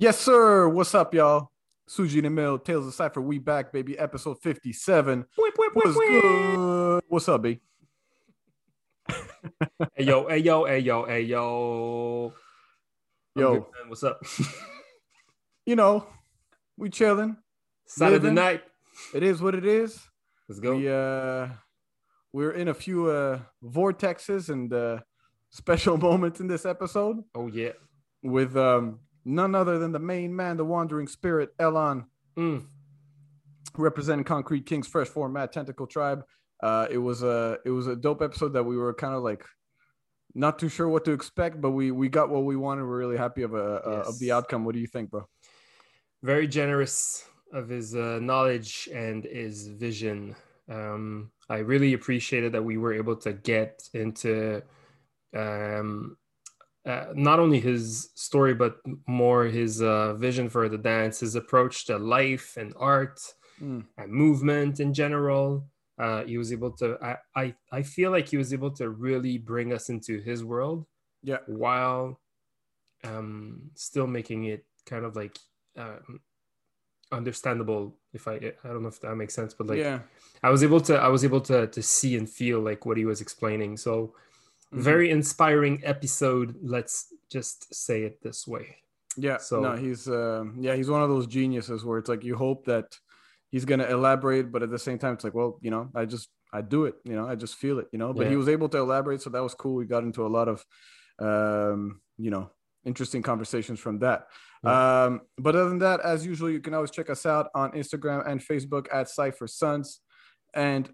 Yes, sir. What's up, y'all? Suji the Mill, Tales of Cypher. We back, baby. Episode 57. What's good? What's up, B? hey yo, hey yo, hey yo, hey yo. Yo, good, what's up? you know, we chilling. Saturday night. It is what it is. Let's go. We uh we're in a few uh vortexes and uh special moments in this episode Oh yeah. with um none other than the main man, the wandering spirit, Elon, Mm. representing Concrete King's fresh format Tentacle Tribe. Uh, it was a it was a dope episode that we were kind of like not too sure what to expect, but we we got what we wanted. We're really happy of a uh, of the outcome. What do you think, bro? Very generous of his uh, knowledge and his vision. Um, I really appreciated that we were able to get into um, uh, not only his story, but more his uh, vision for the dance, his approach to life and art. Mm. and movement in general. Uh, he was able to. I, I I feel like he was able to really bring us into his world Yeah, while um, still making it kind of like um, understandable. If I I don't know if that makes sense, but like yeah, I was able to I was able to to see and feel like what he was explaining. So. Very inspiring episode. Let's just say it this way. yeah. So- no, he's um yeah, he's one of those geniuses where it's like you hope that he's gonna elaborate, but at the same time, it's like, well, you know, I just I do it, you know, I just feel it, you know. But he was able to elaborate, so that was cool. We got into a lot of um, you know, interesting conversations from that. Um, but other than that, as usual, you can always check us out on Instagram and Facebook at Cypher Sons. And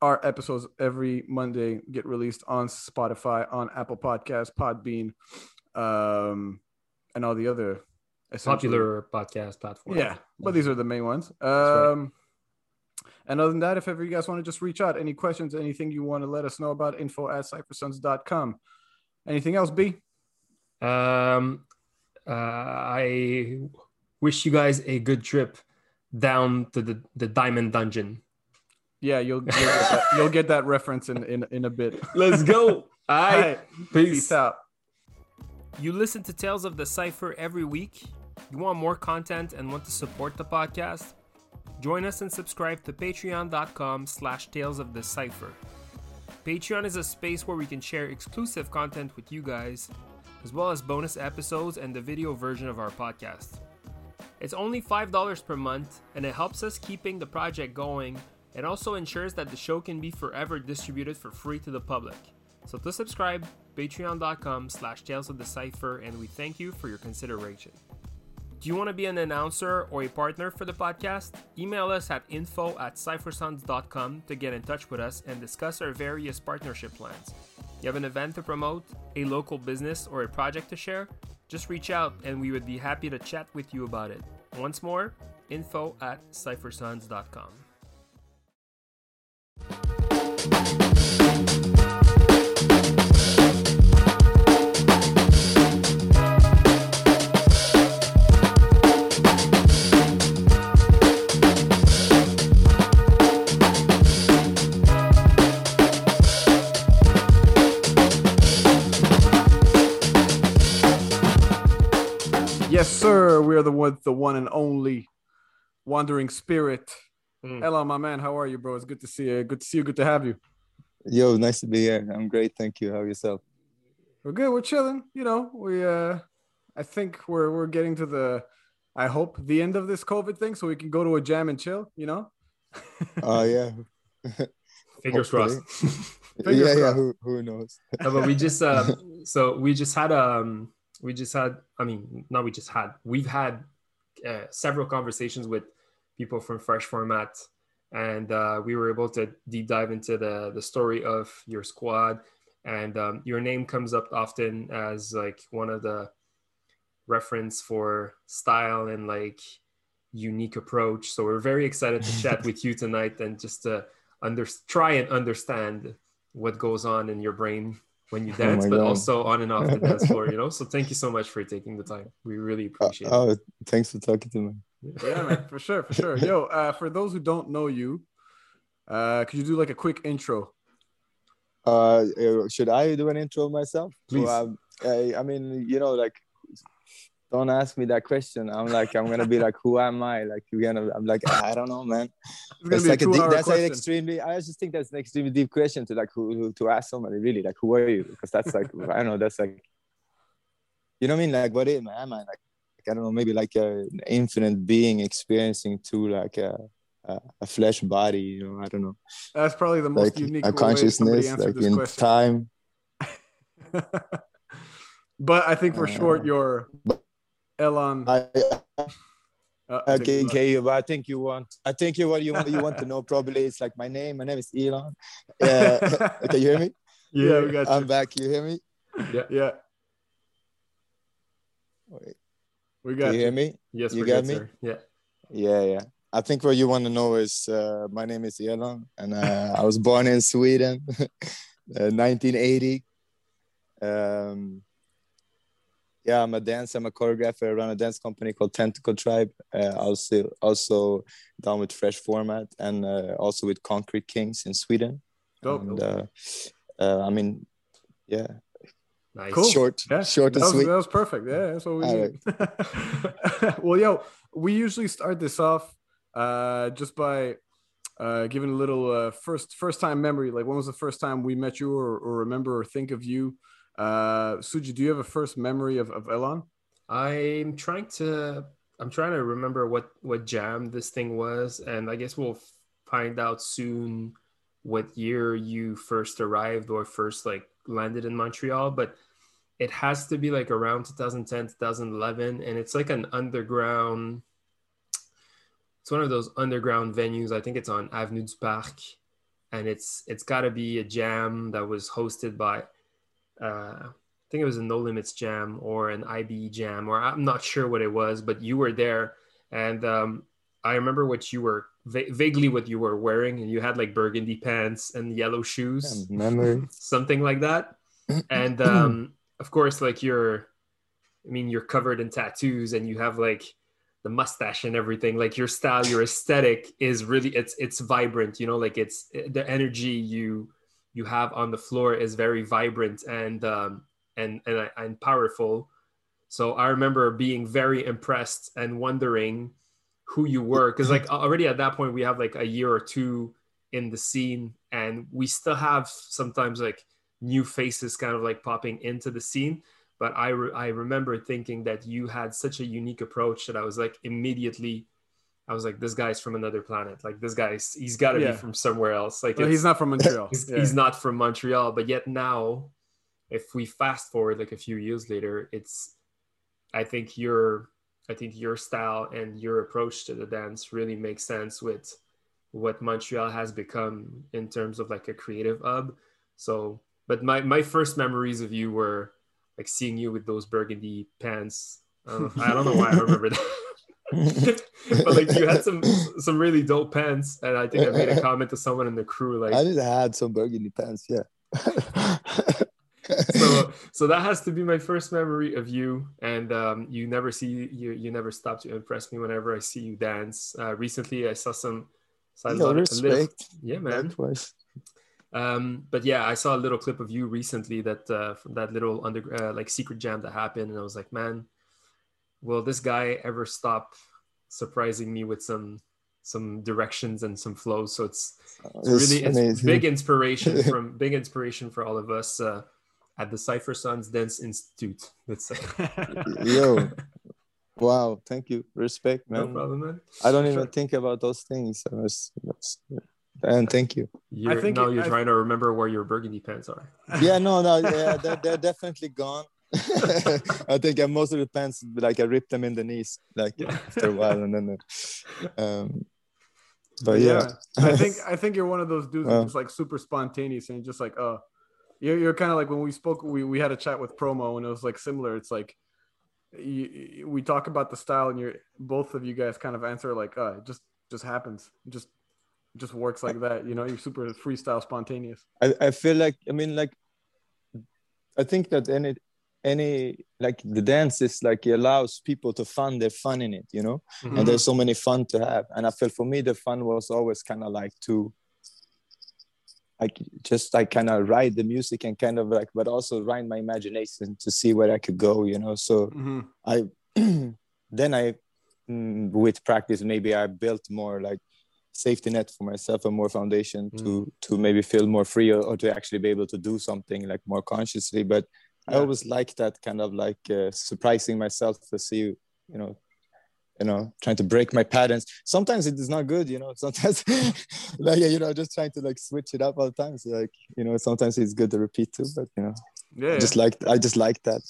our episodes every Monday get released on Spotify, on Apple Podcasts, Podbean, um, and all the other Popular podcast platforms. Yeah, but these are the main ones. right. Um, and other than that, if ever you guys want to just reach out, any questions, anything you want to let us know about, info at cyphersons.com. Anything else, B? Um, uh, I wish you guys a good trip down to the, the Diamond Dungeon. Yeah, you'll, you'll, get, that, you'll get that reference in, in, in a bit. Let's go. All All right. right, Peace. peace out. You listen to Tales of the Cipher every week. You want more content and want to support the podcast? Join us and subscribe to patreon.com slash tales of the cipher. Patreon is a space where we can share exclusive content with you guys, as well as bonus episodes and the video version of our podcast. It's only $5 per month, and it helps us keeping the project going and also ensures that the show can be forever distributed for free to the public. So to subscribe, patreon.com slash tales of the cipher, and we thank you for your consideration. Do you want to be an announcer or a partner for the podcast? Email us at info at cyphersons.com to get in touch with us and discuss our various partnership plans. You have an event to promote, a local business, or a project to share? Just reach out and we would be happy to chat with you about it. Once more, info at cyphersons.com. sir. We are the one, the one and only wandering spirit. Mm. Hello, my man. How are you, bro? It's good to see you. Good to see you. Good to have you. Yo, nice to be here. I'm great, thank you. How are yourself? We're good. We're chilling. You know, we uh I think we're we're getting to the I hope the end of this COVID thing so we can go to a jam and chill, you know? Oh yeah, Fingers crossed. Fingers yeah, yeah. Who who knows? No, but we just um, so we just had um we just had I mean not we just had we've had uh, several conversations with people from Fresh Format, and uh, we were able to deep dive into the the story of your squad, and um, your name comes up often as like one of the reference for style and like unique approach. So we're very excited to chat with you tonight and just to under try and understand what goes on in your brain when you Oh dance, my but God. also on and off the dance floor, you know? So thank you so much for taking the time. We really Uh, appreciate it. oh, thanks for talking to me. Yeah, man, for sure, for sure. Yo, uh, for those who don't know you, uh, could you do like a quick intro? Uh, uh, should I do an intro myself? Please. Well, um, I, I mean, you know, like don't ask me that question. I'm like, I'm gonna be like, who am I? Like, you're gonna, I'm like, I don't know, man. It's That's like a deep, that's an question. extremely. I just think that's an extremely deep question to like who, who to ask somebody really like who are you? Because that's like I don't know. That's like, you know what I mean? Like, what am I? Am I like, I don't know, maybe like a, an infinite being experiencing through like a, a a flesh body. You know, I don't know, That's probably the most like unique a consciousness, like this in question. time. but I think for short, Uh, your Elon. I, uh, Okay, okay, but I think you want. I think you what you want. You want to know probably. It's like my name. My name is Elon. Yeah. okay, you hear me? yeah, we got you. I'm back. You hear me? yeah, yeah. Wait, we got you you. hear me? Yes, You we're got good, me? sir. Yeah. Yeah, yeah. I think what you want to know is uh, my name is Elon, and uh, I was born in Sweden, uh, 1980. Um, yeah, I'm a dancer. I'm a choreographer. I run a dance company called Tentacle Tribe. Uh, also, also down with Fresh Format, and uh, also with Concrete Kings in Sweden. Dope. And, uh, uh, I mean, yeah, Nice. Cool. short, Yeah, short that and was, sweet. that was perfect. Yeah, that's what we All need. well, yo, we usually start this off uh, just by uh, giving a little uh, first first time memory. Like, when was the first time we met you, or, or remember, or think of you? Uh, Suji, do you have a first memory of, of Elon? I'm trying to I'm trying to remember what what jam this thing was, and I guess we'll find out soon what year you first arrived or first like landed in Montreal. But it has to be like around 2010, 2011, and it's like an underground. It's one of those underground venues. I think it's on Avenue du Parc, and it's it's got to be a jam that was hosted by. Uh, I think it was a No Limits Jam or an IBE Jam, or I'm not sure what it was, but you were there, and um, I remember what you were va- vaguely what you were wearing, and you had like burgundy pants and yellow shoes, something like that, and um, of course, like you're, I mean, you're covered in tattoos, and you have like the mustache and everything. Like your style, your aesthetic is really it's it's vibrant. You know, like it's the energy you you have on the floor is very vibrant and um, and and and powerful. So I remember being very impressed and wondering who you were because like already at that point we have like a year or two in the scene and we still have sometimes like new faces kind of like popping into the scene but I, re- I remember thinking that you had such a unique approach that I was like immediately I was like this guy's from another planet like this guy's he's got to Yeah. be from somewhere else like Well, he's not from Montreal. he's, Yeah. he's not from Montreal, but yet now, if we fast forward like a few years later, it's I think your I think your style and your approach to the dance really makes sense with what Montreal has become in terms of like a creative hub. So, but my my first memories of you were like seeing you with those burgundy pants. I don't I don't know why I remember that. But like you had some some really dope pants, and I think I made a comment to someone in the crew like I just had some burgundy pants. Yeah. so so that has to be my first memory of you and um, you never see you you never stop to impress me whenever i see you dance uh, recently i saw some saw a Yo, lot- a little- respect. yeah man Likewise. um, but yeah i saw a little clip of you recently that uh, from that little under uh, like secret jam that happened and i was like man will this guy ever stop surprising me with some some directions and some flows so it's it's It's really it's big inspiration from big inspiration for all of us uh, at the Cypher Sons Dance Institute. That's Yo, wow, thank you. Respect, man. no problem, man. I don't even Sure. think about those things. So it's- that's- and thank you. You're, think now it- you're I- trying to remember where your burgundy pants are. Yeah, no, no, yeah, they're, they're definitely gone. I think uh, most of the pants, like I ripped them in the knees, like Yeah. after a while, and then, um, but yeah, I think I think you're one of those dudes Wow. that's like super spontaneous and just like uh you're, you're kind of like when we spoke we, we had a chat with promo and it was like similar. It's like you, we talk about the style and you're both of you guys kind of answer like uh it just just happens. It just just works like that you know? You're super freestyle spontaneous. I, I feel like I mean like I think that any any like the dance is like it allows people to find their fun in it, you know, Mhm. and there's so many fun to have. And I feel for me the fun was always kind of like to like just like kind of write the music and kind of like but also write my imagination to see where I could go, you know. So Mhm. I then I, mm, with practice, maybe I built more like safety net for myself and more foundation mm. to to maybe feel more free or, or, to actually be able to do something like more consciously. But yeah. I always like that kind of like uh, surprising myself to see, you know, you know trying to break my patterns. Sometimes it is not good you know. Sometimes like you know just trying to like switch it up all the time. So like you know sometimes it's good to repeat too but you know yeah I just like i just like that.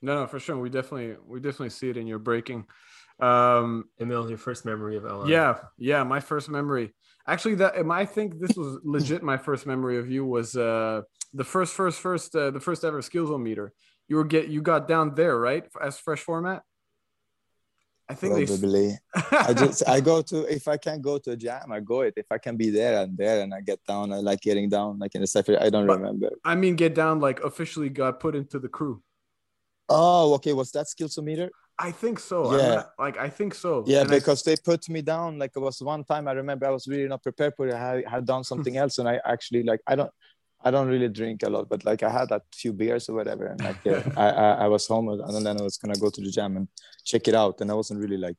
No no for sure. We definitely we definitely see it in your breaking um emil your first memory of ella yeah yeah my first memory actually that i think this was legit my first memory of you was uh the first first first uh, the first ever Skillsometer you were get you got down there right as fresh format I think probably. I just I go to if I can't go to a jam, I go it. If I can be there, I'm there, and I get down. I like getting down, like in the cipher. I don't but, remember. I mean, get down like officially got put into the crew. Oh, okay. Was that Skillsometer? I think so. Yeah. Not, like I think so. Yeah, and because I... they put me down. Like it was one time I remember I was really not prepared for it. I had, done something else, and I actually like I don't I don't really drink a lot, but like I had a few beers or whatever, and like uh, I, I, I was home, and then I was gonna go to the jam and check it out, and I wasn't really like,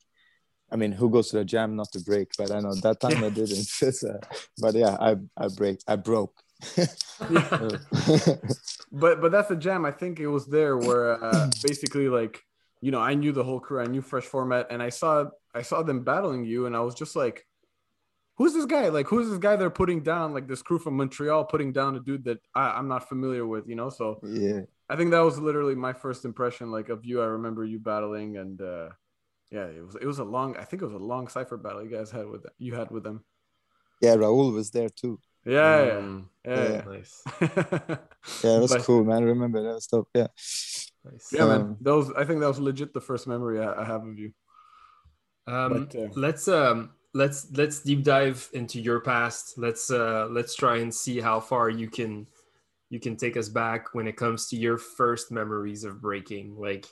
I mean, who goes to the jam not to break? But I know that time yeah. I didn't. so, but yeah, I I break, I broke. but but that's a jam. I think it was there where uh, basically like you know I knew the whole crew, I knew Fresh Format, and I saw I saw them battling you, and I was just like who's this guy? Like, who's this guy they're putting down? Like this crew from Montreal putting down a dude that I, am not familiar with, you know? So yeah, I think that was literally my first impression, like of you. I remember you battling, and uh, yeah, it was it was a long. I think it was a long cipher battle you guys had with you had with them. Yeah, Raul was there too. Yeah, mm. yeah, yeah, yeah. nice. yeah, it was but, cool, man. I remember that stuff. Yeah, nice. Yeah, um, man. That was. I think that was legit the first memory I, I have of you. Um, but, uh, let's um let's let's deep dive into your past. Let's uh let's try and see how far you can you can take us back when it comes to your first memories of breaking. Like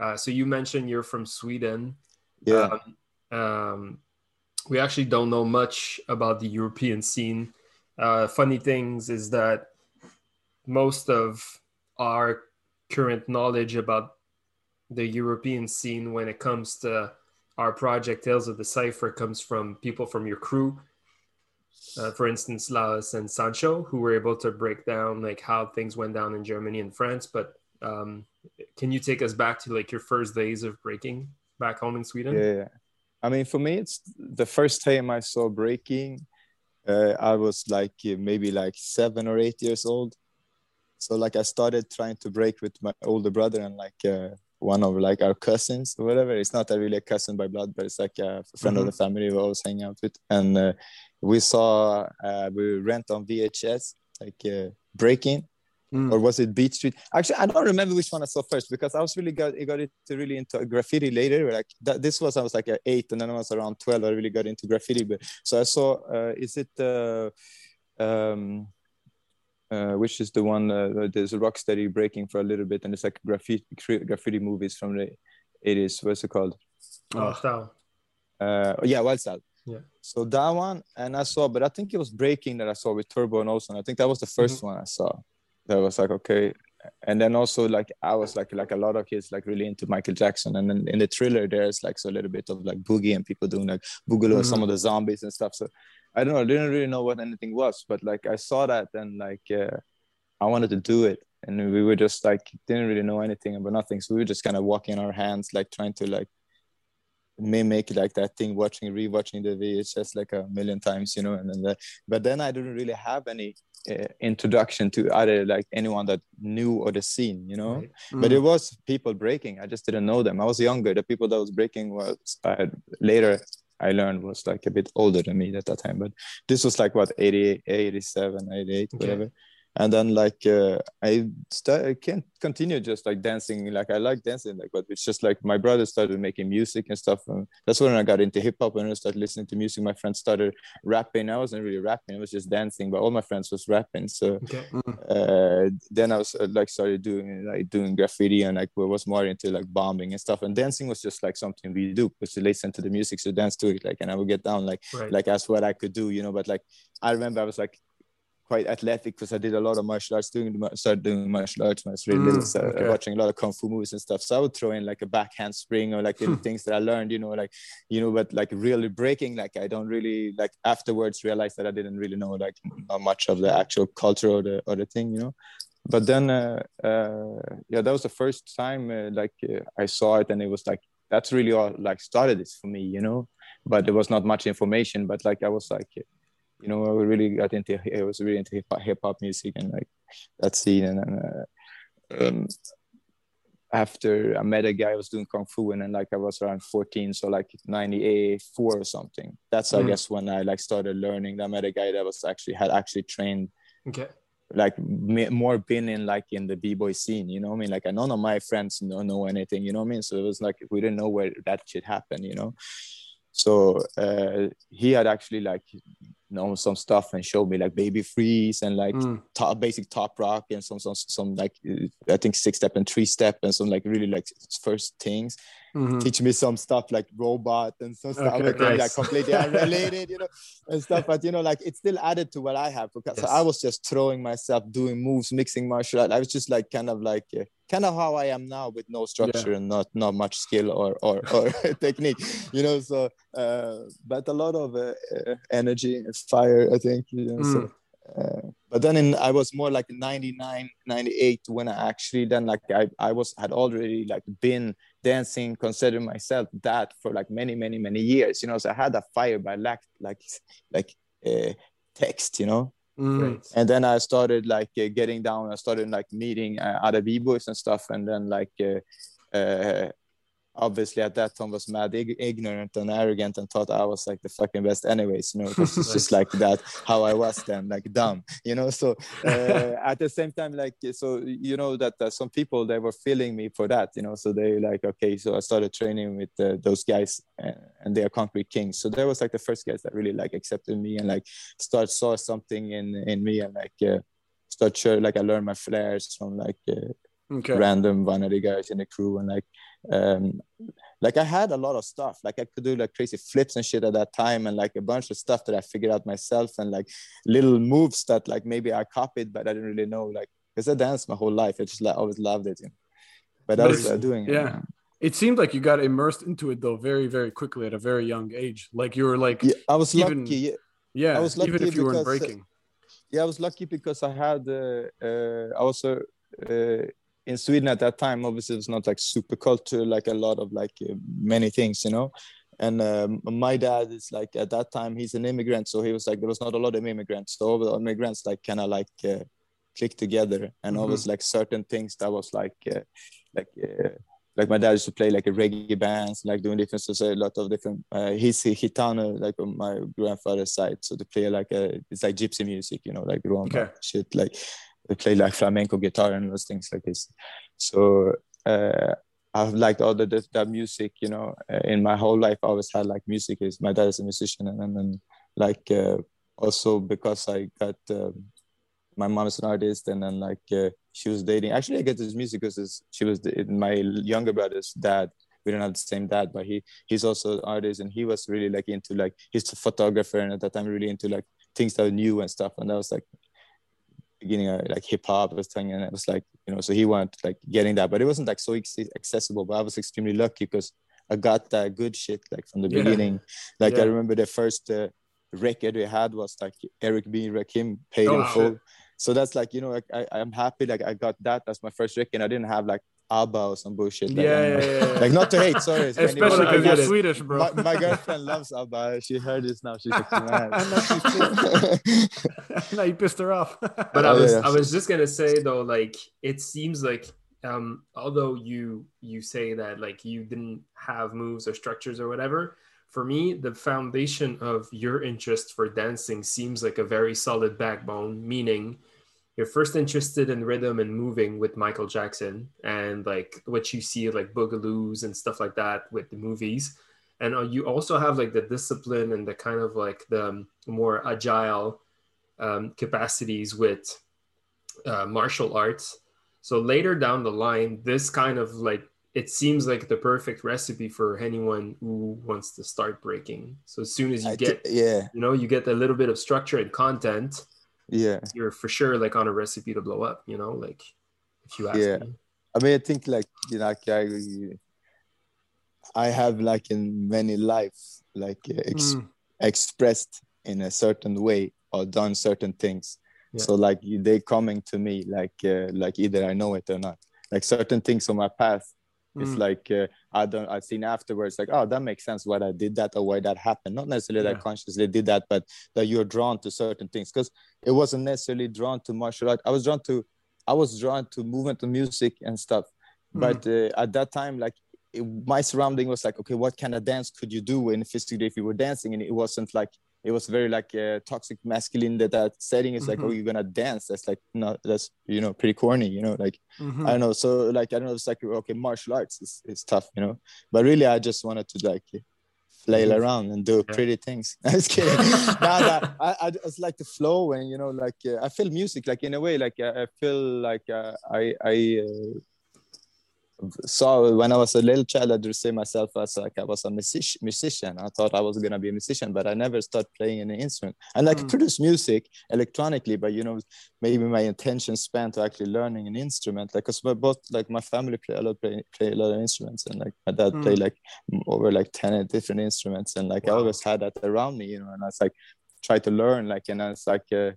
uh so you mentioned you're from Sweden. Yeah. Um, um we actually don't know much about the European scene. Uh funny things is that most of our current knowledge about the European scene when it comes to our project Tales of the Cipher comes from people from your crew. Uh, for instance, Laos and Sancho, who were able to break down like how things went down in Germany and France. But um, can you take us back to like your first days of breaking back home in Sweden? Yeah, I mean, for me, it's the first time I saw breaking. Uh, I was like maybe like seven or eight years old. So like I started trying to break with my older brother and like uh, one of like our cousins or whatever. It's not a really a cousin by blood, but it's like a friend mm-hmm. of the family we always hang out with. And uh, we saw uh, we rent on VHS like uh, Breaking. Mm. Or was it Beat Street? Actually, I don't remember which one I saw first because I was really got got it really into graffiti later. Like that, this was I was like eight, and then I was around twelve. I really got into graffiti. But so I saw. Uh, is it? Uh, um, uh, which is the one uh, there's a rock rocksteady breaking for a little bit, and it's like graffiti graffiti movies from the 80s. What's it called? Oh, style. Uh, yeah, Wild Style. Yeah. So that one, and I saw, but I think it was breaking that I saw with Turbo and Ozone. I think that was the 1st mm-hmm. one I saw. That was like okay, and then also like I was like like a lot of kids like really into Michael Jackson, and then in the thriller there's like so a little bit of like boogie and people doing like boogaloo mm-hmm. and some of the zombies and stuff. So I don't know. I didn't really know what anything was, but like I saw that and like uh, I wanted to do it, and we were just like didn't really know anything about nothing, so we were just kind of walking our hands, like trying to like mimic like that thing, watching, rewatching the VHS like a million times, you know. And then, the, but then I didn't really have any uh, introduction to either like anyone that knew or the scene, you know. Right. Mm. But it was people breaking. I just didn't know them. I was younger. The people that was breaking was uh, later I learned was like a bit older than me at that time. But this was like what 88, 87, 88, okay. whatever and then like uh, I start, I can't continue just like dancing. Like I like dancing, like but it's just like my brother started making music and stuff. And that's when I got into hip hop and I started listening to music. My friends started rapping. I wasn't really rapping; I was just dancing. But all my friends was rapping. So okay. Mm. uh, then I was uh, like started doing like doing graffiti and like was more into like bombing and stuff. And dancing was just like something we do because you listen to the music, so dance to it. Like and I would get down like right. like that's what I could do, you know. But like I remember I was like quite athletic because I did a lot of martial arts. Doing started doing martial arts when I was really little, Mm, so okay. watching a lot of kung fu movies and stuff. So I would throw in like a backhand spring or like little things that I learned, you know, like you know, but like really breaking, like I don't really like afterwards realize that I didn't really know like much of the actual culture or the or the thing, you know. But then, uh, uh, yeah, that was the first time uh, like uh, I saw it, and it was like that's really all like started this for me, you know. But there was not much information, but like I was like you know, I really got into I was really into hip hop music and like that scene. And then uh, um, after I met a guy who was doing kung fu, and then like I was around 14, so like 94 or something. That's I Mm. guess when I like started learning. I met a guy that was actually had actually trained Okay. like more been in like in the b-boy scene you know what i mean like none of my friends don't know anything you know what i mean so it was like we didn't know where that shit happened you know so uh he had actually like known some stuff and showed me like baby freeze and like Mm. top basic top rock and some some some like uh, i think six step and three step and some like really like first things Mhm. teach me some stuff like robot and some stuff Okay, like, like completely unrelated, you know, and stuff. But you know, like it still added to what I have because Yes. I was just throwing myself, doing moves, mixing martial art. I was just like kind of like uh, kind of how I am now with no structure and not not much skill or or, or technique, you know. So, uh, but a lot of uh, uh, energy and fire, I think. You know, so, uh, but then in I was more like 99, 98 when I actually then like I, I was had already like been dancing, consider myself that for like many, many, many years, you know. So I had a fire, but I lacked like like uh, text, you know. Mm. And then I started like uh, getting down. I started like meeting uh, other b-boys and stuff, and then like uh, uh, obviously at that time was mad ig- ignorant and arrogant and thought I was like the fucking best anyways, you know, it's just like that how I was then, like dumb, you know. So uh, at the same time, like so you know that uh, some people they were feeling me for that, you know. So they like okay, so I started training with uh, those guys, uh, and they are concrete kings. So there was like the first guys that really like accepted me and like start saw something in in me and like. Uh, Start sure, like I learned my flares from like uh, Okay. random one of the guys in the crew and like um like I had a lot of stuff like I could do like crazy flips and shit at that time and like a bunch of stuff that I figured out myself and like little moves that like maybe I copied but I didn't really know like because I danced my whole life I just like always loved it you know? but I was uh, doing it yeah. It seemed like you got immersed into it though very, very quickly at a very young age. Like you were like, yeah, I was Even- lucky yeah. yeah, I was even lucky if you weren't because, uh, breaking. yeah, I was lucky because I had uh, uh, I was uh, uh, in Sweden at that time. Obviously, it's not like super culture, like a lot of like uh, many things, you know. And um, my dad is like at that time he's an immigrant, so he was like there was not a lot of immigrants. So all the immigrants like kind of like uh, clicked together, and Mhm. always like certain things that was like uh, like. Uh, like my dad used to play like a reggae bands, like doing different, so a lot of different. Uh, he's Gitano, like on my grandfather's side, so they play like a it's like gypsy music, you know, like rumba Okay. shit. Like play like flamenco guitar and those things like this. So uh, I've liked all the that, that music, you know. Uh, in my whole life, I always had like music. Is my dad is a musician, and then like uh, also because I got. Um, my mom is an artist, and then like uh, she was dating. Actually, I get this music because she was the, my younger brother's dad. We don't have the same dad, but he he's also an artist, and he was really like into like he's a photographer, and at that time really into like things that were new and stuff. And that was like beginning of like hip hop was thing, and it was like you know, so he went like getting that, but it wasn't like so accessible. But I was extremely lucky because I got that good shit like from the Yeah. beginning. Like Yeah. I remember the first uh, record we had was like Eric B. Rakim paid Oh, in shit. full. So that's like you know like I I'm happy like I got that as my first record. I didn't have like ABBA or some bullshit. Like, yeah, I'm, yeah, yeah, yeah. like not to hate, sorry. Especially because you're it. Swedish, bro. My, my girlfriend loves ABBA. She heard this now. She's like mad. Now she's pissed. now you pissed her off. But I was yeah. I was just gonna say though, like it seems like um although you you say that like you didn't have moves or structures or whatever, for me the foundation of your interest for dancing seems like a very solid backbone, meaning you're first interested in rhythm and moving with Michael Jackson and like what you see like boogaloos and stuff like that with the movies. And uh, you also have like the discipline and the kind of like the um, more agile um, capacities with uh, martial arts. So later down the line, this kind of like it seems like the perfect recipe for anyone who wants to start breaking. So as soon as you get, yeah. you know, you get a little bit of structure and content, yeah you're for sure like on a recipe to blow up you know like if you ask Yeah. me I mean, I think like you know, like I, I have like in many lives like uh, ex- Mm. expressed in a certain way or done certain things. Yeah. So like they coming to me like uh, like either I know it or not. Like certain things on my path, it's Mm. like uh, I don't I've seen afterwards like oh that makes sense why I did that or why that happened. Not necessarily that Yeah. I consciously did that, but that you're drawn to certain things because it wasn't necessarily drawn to martial art. I was drawn to I was drawn to movement and music and stuff. Mm. But uh, at that time, like it, my surrounding was like, okay, what kind of dance could you do in physically if you were dancing? And it wasn't like it was very like uh, toxic masculine that that setting is like, Mhm. oh, you're gonna dance. That's like no, that's you know pretty corny, you know, like Mhm. I don't know. So like I don't know, it's like okay, martial arts is, is tough, you know. But really, I just wanted to like flail Mhm. around and do Yeah. pretty things. I was kidding. nah, nah, I, I just like the flow and you know, like uh, I feel music, like in a way, like uh, I feel like uh, I I. Saw when I was a little child, I would say myself as like I was a music- musician. I thought I was gonna be a musician, but I never started playing any instrument. I like Mm. produce music electronically, but you know, maybe my intention span to actually learning an instrument. Like, cause my both like my family play a lot, play, play a lot of instruments, and like my dad Mm. play like over like ten different instruments, and like I always had that around me, you know. And I was like, try to learn, like, and I was like. Uh,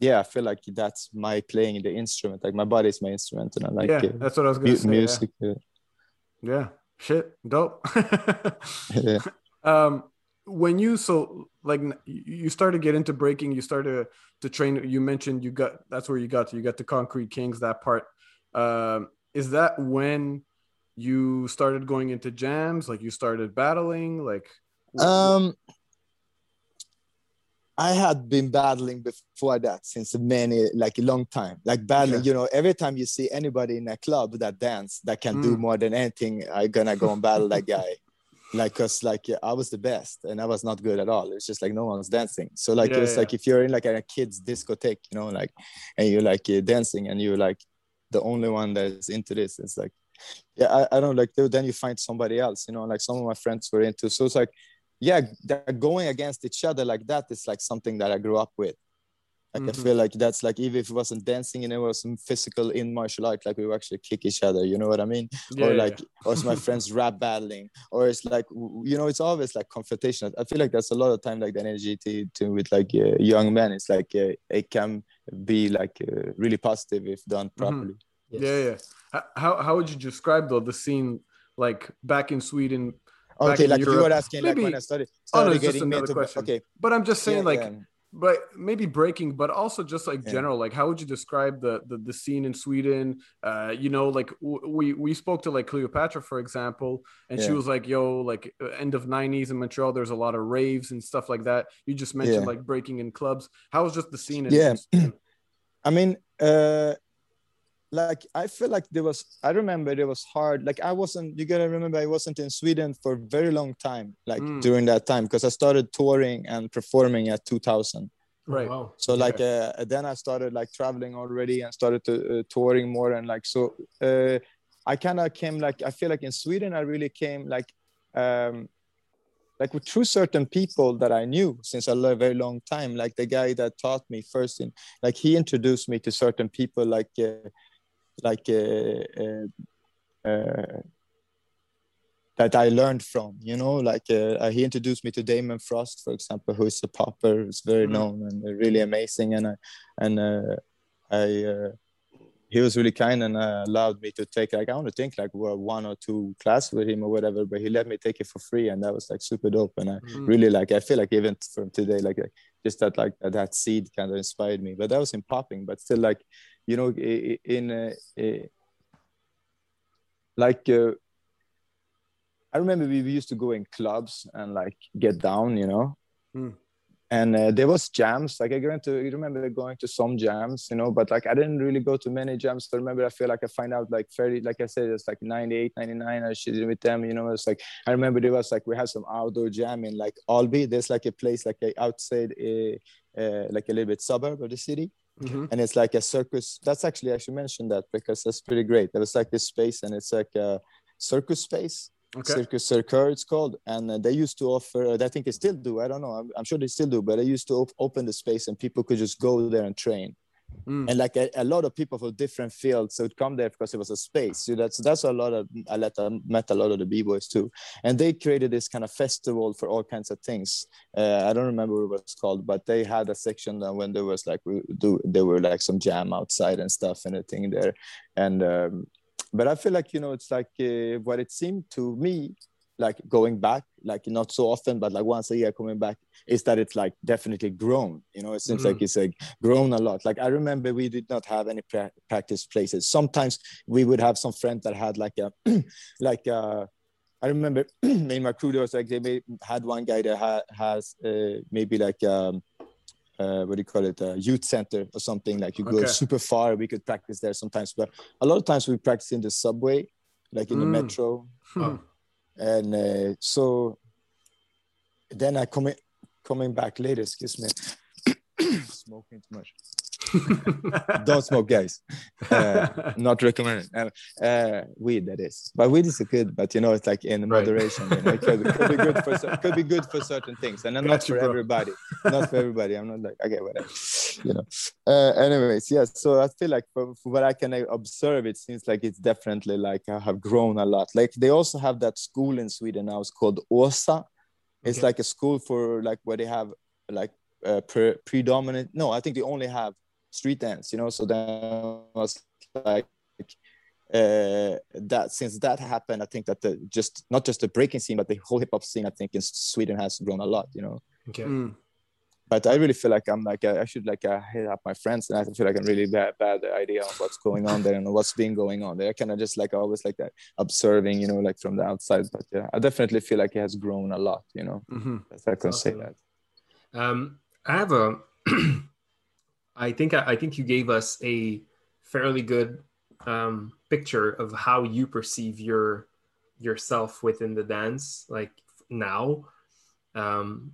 yeah, I feel like that's my playing the instrument. Like my body is my instrument, and I like yeah, uh, that's what I was gonna mu- say. music. uh, Yeah. Shit. Dope. yeah. um when you so like you started to get into breaking you started to train you mentioned you got that's where you got to you got to concrete kings that part um is that when you started going into jams like you started battling like Um, I had been battling before that since many like a long time. Like battling, you know, every time you see anybody in a club that dance that can do Mm. more than anything, I'm gonna go and battle that guy. Like, cause like I was the best and I was not good at all. It's just like no one's dancing. So like Yeah, it's like if you're in like a kid's discotheque, you know, like and you're like uh, dancing and you're like the only one that's into this. It's like yeah, I, I don't like then you find somebody else, you know, like some of my friends were into. So it's like yeah, that going against each other like that is like something that I grew up with. Like Mhm. I feel like that's like even if it wasn't dancing and it was some physical in martial art, like we would actually kick each other. You know what I mean? yeah, or yeah, like, or it's my friends rap battling, or it's like you know, it's always like confrontation. I feel like that's a lot of time like the energy to, to with like uh, young men. It's like uh, it can be like uh, really positive if done properly. Yes. yeah yeah how how would you describe though the scene like back in sweden Okay, in like if you were asking like when I started, oh no just getting another into question okay, but i'm just saying yeah, like yeah. but maybe breaking but also just like Yeah. general like how would you describe the the, the scene in sweden uh you know like w- we we spoke to like cleopatra for example and she was like yo like end of 90s in montreal there's a lot of raves and stuff like that you just mentioned Yeah. like breaking in clubs how was just the scene in, Yeah. I mean, uh, like I feel like there was. I remember it was hard. Like I wasn't. You gotta remember, I wasn't in Sweden for a very long time. Like Mm. during that time, because I started touring and performing at 2000. Oh, Right. wow. So Yeah. like uh, then I started like traveling already and started to uh, touring more and like so. Uh, I kind of came like I feel like in Sweden I really came like. Um, like with through certain people that I knew since a very long time, like the guy that taught me first in, like he introduced me to certain people, like, uh, like uh, uh, uh, that I learned from, you know, like uh, he introduced me to Damon Frost, for example, who is a popper, who's very Mhm. known and really amazing, and I, and uh, I. Uh, he was really kind and uh, allowed me to take like I want to think like one or two class with him or whatever, but he let me take it for free, and that was like super dope. And I Mm. really like I feel like even from today, like just that like that seed kind of inspired me. But that was in popping, but still like you know in uh, uh, like uh, I remember we used to go in clubs and like get down, you know. Mm. And uh, there was jams. Like I went to, I remember going to some jams, you know, but like I didn't really go to many jams. I remember I feel like I find out like fairly, like I said, it's like 98, 99, I shit with them, you know. It's like I remember there was like we had some outdoor jam in like Alby. There's like a place like outside, a, uh, like a little bit suburb of the city Mhm. and it's like a circus. That's actually I should mention that because that's pretty great. There was like this space, and it's like a circus space, Okay. Cirkus Cirkör, it's called, and uh, they used to offer. I think they still do. I don't know. I'm, I'm sure they still do, but they used to op- open the space and people could just go there and train. Mm. And like a, a lot of people from different fields, so would come there because it was a space. So that's that's a lot of I let I met a lot of the b boys too, and they created this kind of festival for all kinds of things. Uh, I don't remember what it was called, but they had a section when there was like we do there were like some jam outside and stuff and everything there, and um, but I feel like you know it's like uh, what it seemed to me like going back like not so often but like once a year coming back is that it's like definitely grown you know it seems Mhm. like it's like grown a lot like i remember we did not have any pra- practice places sometimes we would have some friend that had like a like uh I remember in my crew there was like they may, had one guy that ha- has uh, maybe like um, uh, what do you call it a youth center or something like you go Okay. super far we could practice there sometimes but a lot of times we practice in the subway like in the Mm. metro Oh. And uh, so then I coming coming back later. Excuse me, smoking too much. Don't smoke, guys. Uh, not recommended. Uh, uh, weed, that is. But weed is good. But you know, it's like in Right. moderation. You know, it could, could be good for could be good for certain things, and not Got you, for bro. everybody. Not for everybody. I'm not like I get whatever. You know. Uh, anyways, yes. So I feel like for, for what I can observe, it seems like it's definitely like I have grown a lot. Like they also have that school in Sweden now. It's called Åsa. It's Okay. like a school for like where they have like uh, pre- predominant. No, I think they only have street dance. You know, so then was like uh, that since that happened, I think that the just not just the breaking scene, but the whole hip hop scene, I think in Sweden has grown a lot. You know, Okay. Mm. but I really feel like I'm like I should like uh, hit up my friends, and I feel like I'm really bad bad idea of what's going on there and what's been going on there. Kind of just like always like that observing, you know, like from the outside. But yeah, I definitely feel like it has grown a lot. You know, Mhm. as I can say that. Um, I have a. I think I think you gave us a fairly good um, picture of how you perceive your yourself within the dance, like now. Um,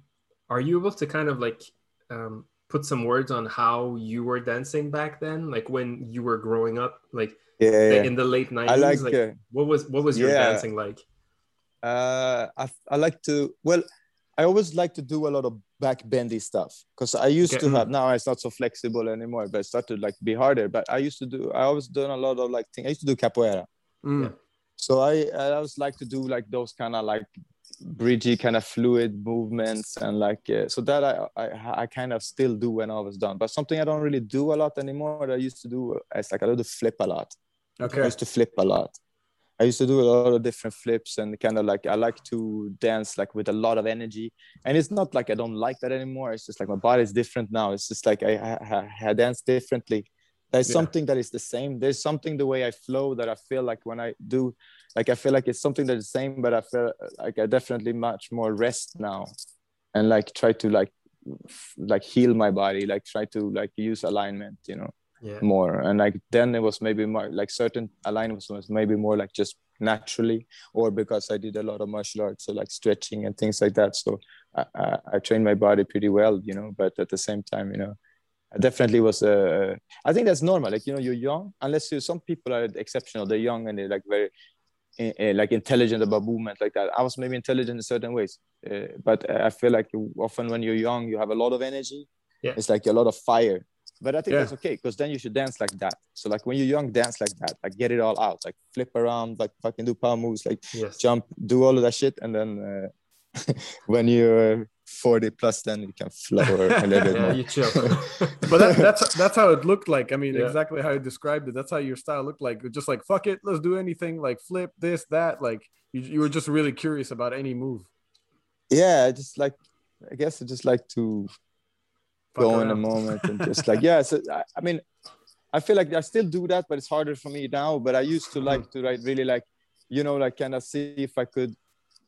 are you able to kind of like um, put some words on how you were dancing back then, like when you were growing up, like Yeah, yeah. in the late nineties? like. like uh, what was what was your yeah. dancing like? uh, I, I like to well i always like to do a lot of back bendy stuff because i used Okay. to have now it's not so flexible anymore but it started like be harder but i used to do i always done a lot of like things i used to do capoeira Mm. Yeah. so i i always like to do like those kind of like bridgy kind of fluid movements and like uh, so that I, I i kind of still do when i was done but something i don't really do a lot anymore that i used to do is like i do the flip a lot Okay. I Okay. used to flip a lot. I used to do a lot of different flips and kind of like I like to dance like with a lot of energy. And it's not like I don't like that anymore. It's just like my body is different now. It's just like I, I, I dance differently. There's Yeah. something that is the same. There's something the way I flow that I feel like when I do, like I feel like it's something that's the same, but I feel like I definitely much more rest now, and like try to like like heal my body, like try to like use alignment, you know Yeah. more. And like then it was maybe more like certain alignments was maybe more like just naturally or because i did a lot of martial arts so like stretching and things like that. So i, I, I trained my body pretty well you know but at the same time you know I definitely was uh, i think that's normal. Like you know you're young unless you some people are exceptional they're young and they're like very uh, uh, like intelligent about movement like that. I was maybe intelligent in certain ways uh, but i feel like often when you're young you have a lot of energy. Yeah. it's like a lot of fire but I think Yeah. that's okay because then you should dance like that. So like when you're young, dance like that, like get it all out, like flip around, like fucking do power moves, like Yes. jump, do all of that shit, and then uh, when you're 40 plus, then you can flower a little bit Yeah, more. you chill. But that, that's that's how it looked like. I mean, Yeah. exactly how you described it. That's how your style looked like. Just like fuck it, let's do anything. Like flip this, that. Like you, you were just really curious about any move. yeah, I just like I guess I just like to Fuck go in the moment and just like yeah. So I, I mean, I feel like I still do that, but it's harder for me now. But I used to like to like really like you know like kind of see if I could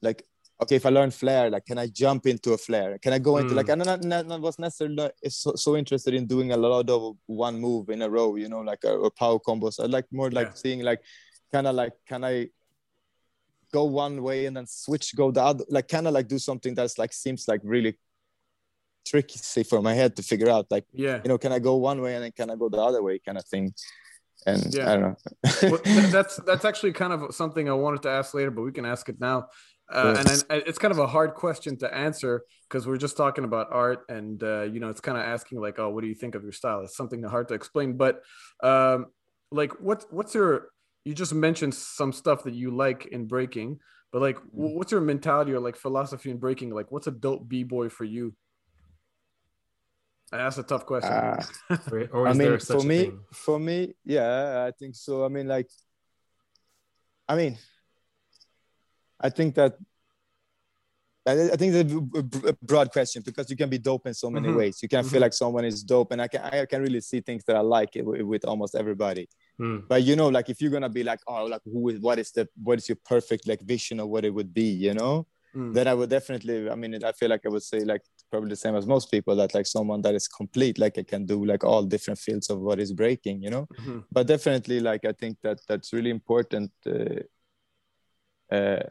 like okay if I learn flare like can I jump into a flare? Can I go into Mm. like I'm not, not, not was necessarily so, so interested in doing a lot of one move in a row, you know, like a, or power combos. I like more like Yeah. seeing like kind of like can I go one way and then switch go the other like kind of like do something that's like seems like really tricky say for my head to figure out like Yeah. you know can i go one way and then can i go the other way kind of thing and Yeah. I don't know. well, that's that's actually kind of something I wanted to ask later, but we can ask it now. Uh, Yeah. and I, it's kind of a hard question to answer because we're just talking about art, and uh, you know, it's kind of asking like, "Oh, what do you think of your style?" It's something hard to explain, but um, like, what what's your? You just mentioned some stuff that you like in breaking, but like, wh- what's your mentality or like philosophy in breaking? Like, what's a dope b boy for you? And that's a tough question. Ah. Or, or I mean, there such for a me, thing? for me, yeah, I think so. I mean, like, I mean, I think that. I I think it's a broad question because you can be dope in so many Mhm. ways. You can Mhm. feel like someone is dope, and I can I can really see things that I like with, with almost everybody. Hmm. But you know, like if you're gonna be like, oh, like who is what is the what is your perfect like vision of what it would be, you know? Mm. then I would definitely. I mean, I feel like I would say like probably the same as most people that like someone that is complete, like I can do like all different fields of what is breaking, you know. Mhm. But definitely, like I think that that's really important. Uh, uh,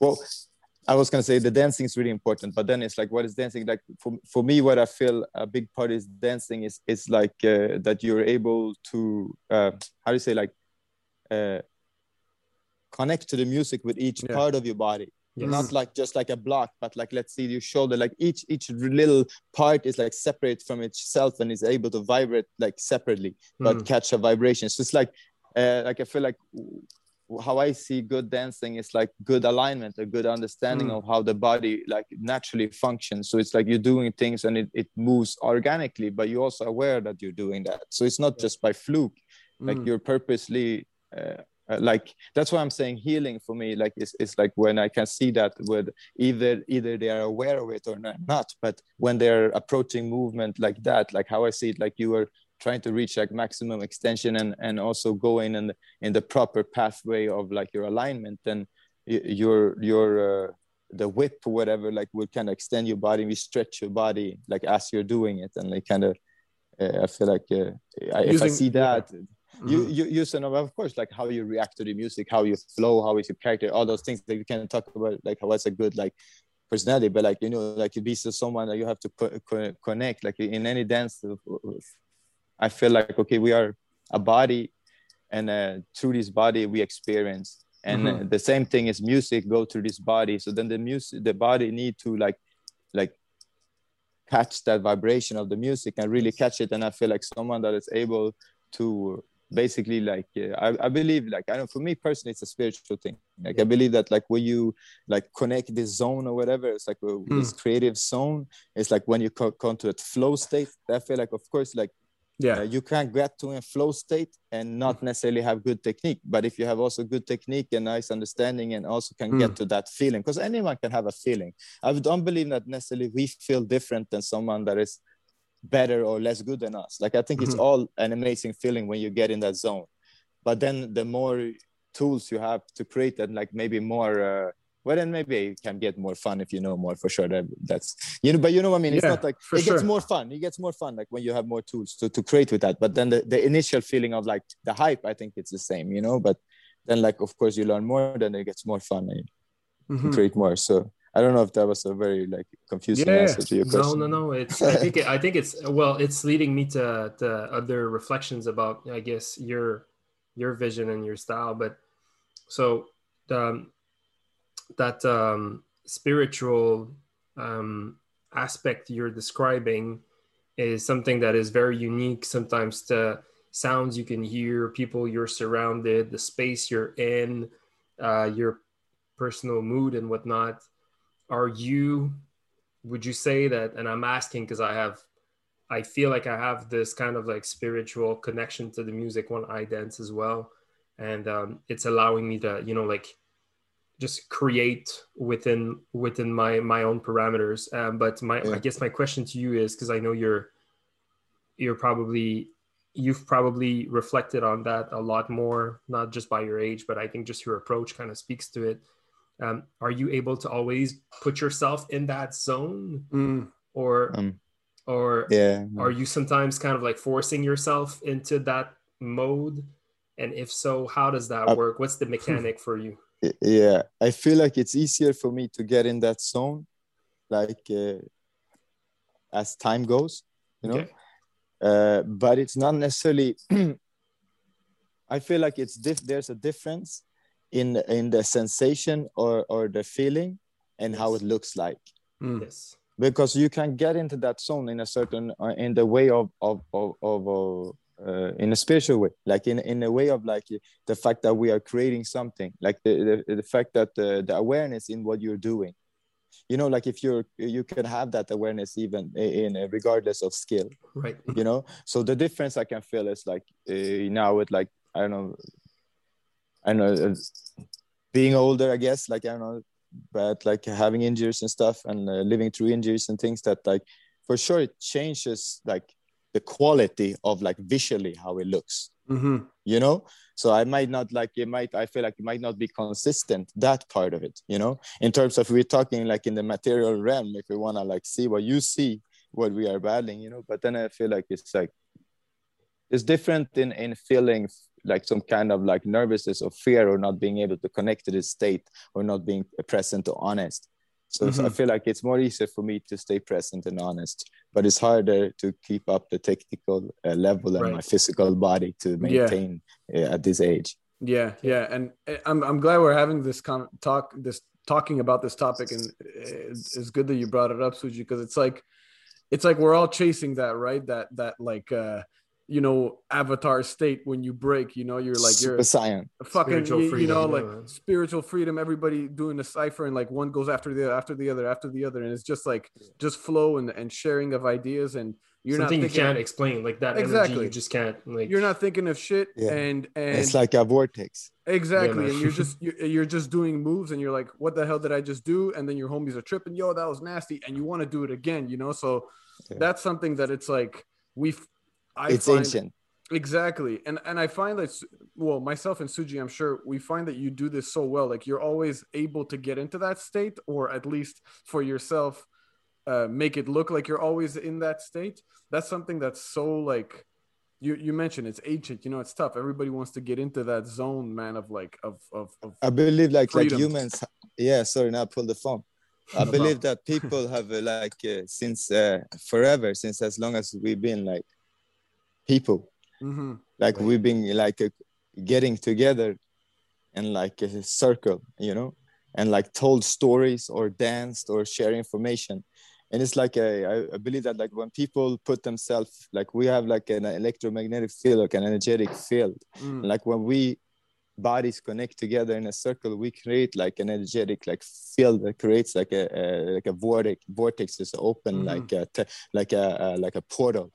well, I was gonna say the dancing is really important, but then it's like what is dancing like for for me? What I feel a big part is dancing is is like uh, that you're able to uh, how do you say like uh, connect to the music with each Yeah. part of your body Yes. not like just like a block but like let's see your shoulder like each each little part is like separate from itself and is able to vibrate like separately but Mm. catch a vibration so it's like uh, like i feel like how i see good dancing is like good alignment a good understanding Mm. of how the body like naturally functions so it's like you're doing things and it, it moves organically but you're also aware that you're doing that so it's not just by fluke like Mm. you're purposely uh, uh, like that's why i'm saying healing for me like it's, it's like when i can see that with either either they are aware of it or not, but when they're approaching movement like that like how i see it like you are trying to reach like maximum extension and and also going in the, in the proper pathway of like your alignment then your your uh, the whip or whatever like will kind of extend your body we stretch your body like as you're doing it and like kind of uh, i feel like uh, I, if i see that you Mhm. you use and of course like how you react to the music how you flow how is your character all those things that you can talk about like what's a good like personality but like you know like it be so someone that you have to co- co- connect like in any dance i feel like okay we are a body and uh, through this body we experience and uh, Mhm. the same thing is music go through this body so then the music the body need to like like catch that vibration of the music and really catch it and i feel like someone that is able to basically like uh, I, I believe like i don't for me personally it's a spiritual thing. Like i believe that like when you like connect this zone or whatever it's like uh, this creative zone it's like when you co- come to a flow state i feel like of course like Yeah. uh, you can't get to a flow state and not necessarily have good technique. But if you have also good technique and nice understanding and also can Mm. get to that feeling because anyone can have a feeling. I don't believe that necessarily we feel different than someone that is better or less good than us. Like i think it's Mhm. all an amazing feeling when you get in that zone. But then the more tools you have to create that like maybe more uh, well then maybe it can get more fun if you know more for sure. That that's you know but you know what i mean? It's Yeah, not like it gets more fun. It gets more fun like when you have more tools to, to create with that. But then the, the initial feeling of like the hype i think it's the same you know? But then like of course you learn more then it gets more fun and you Mhm. create more. So i don't know if that was a very like confusing Yeah. answer to your No, question no, no. It's I think it, I think it's well, it's leading me to to other reflections about I guess your your vision and your style. But so um, that um, spiritual um, aspect you're describing is something that is very unique sometimes to sounds you can hear, people you're surrounded, the space you're in, uh, your personal mood and whatnot. Are you would you say that and i'm asking because i have i feel like i have this kind of like spiritual connection to the music when i dance as well. And um, it's allowing me to you know like just create within within my my own parameters. Um, but my Yeah. i guess my question to you is because i know you're you're probably you've probably reflected on that a lot more not just by your age but i think just your approach kind of speaks to it um, are you able to always put yourself in that zone? Mm. or um or yeah. are you sometimes kind of like forcing yourself into that mode? And if so how does that Uh, work? What's the mechanic for you? yeah. I feel like it's easier for me to get in that zone like uh, as time goes you know? Okay. uh, but it's not necessarily I feel like it's diff- there's a difference in in the sensation or or the feeling and yes. how it looks like. Mm. Yes. Because you can get into that zone in a certain uh, in the way of of of, of uh, uh, in a spiritual way like in, in a way of like the fact that we are creating something like the, the, the fact that the, the awareness in what you're doing you know like if you're you can have that awareness even in, in regardless of skill right you know so the difference i can feel is like uh, now with like i don't know i don't know uh, being older i guess like i don't know but like having injuries and stuff and uh, living through injuries and things that like for sure it changes like the quality of like visually how it looks. Mm-hmm. you know? So i might not like it might i feel like it might not be consistent that part of it you know? In terms of we're talking like in the material realm if we want to like see what you see what we are battling you know? But then i feel like it's like it's different in in feeling like some kind of like nervousness or fear or not being able to connect to this state or not being present or honest so, mm-hmm. so, I feel like it's more easier for me to stay present and honest, but it's harder to keep up the technical uh, level and my physical body to maintain yeah. uh, at this age. Yeah, yeah, and uh, I'm I'm glad we're having this con- talk, this talking about this topic, and it's, it's good that you brought it up, Suji, because it's like, it's like we're all chasing that, right? That that like. uh you know avatar state when you break you know you're like Super you're Saiyan. fucking you, you, know like yeah. spiritual freedom everybody doing the cipher and like one goes after the after the other after the other. And it's just like just flow and, and sharing of ideas and you're something not you can't explain like that exactly. energy, you just can't like you're not thinking of shit yeah. and and it's like a vortex. Exactly. Yeah, and you're just you're, you're just doing moves and you're like what the hell did i just do? And then your homies are tripping yo that was nasty and you want to do it again you know? So that's something that it's like we've I it's find, ancient. Exactly. And and I find that well, myself and Suji, I'm sure we find that you do this so well. Like you're always able to get into that state, or at least for yourself, uh, make it look like you're always in that state. That's something that's so like you you mentioned it's ancient. You know, it's tough. Everybody wants to get into that zone, man, of like of of, of I believe like freedom. like humans. Yeah, sorry, now pull the phone. I believe that people have uh, like uh, since uh, forever, since as long as we've been like people mm-hmm. like right. we've been like uh, getting together in like a circle you know and like told stories or danced or share information and it's like a, I believe that like when people put themselves like we have like an electromagnetic field like an energetic field mm. like when we bodies connect together in a circle we create like an energetic like field that creates like a, a like a vortex vortex is open mm-hmm. like a like a, a like a portal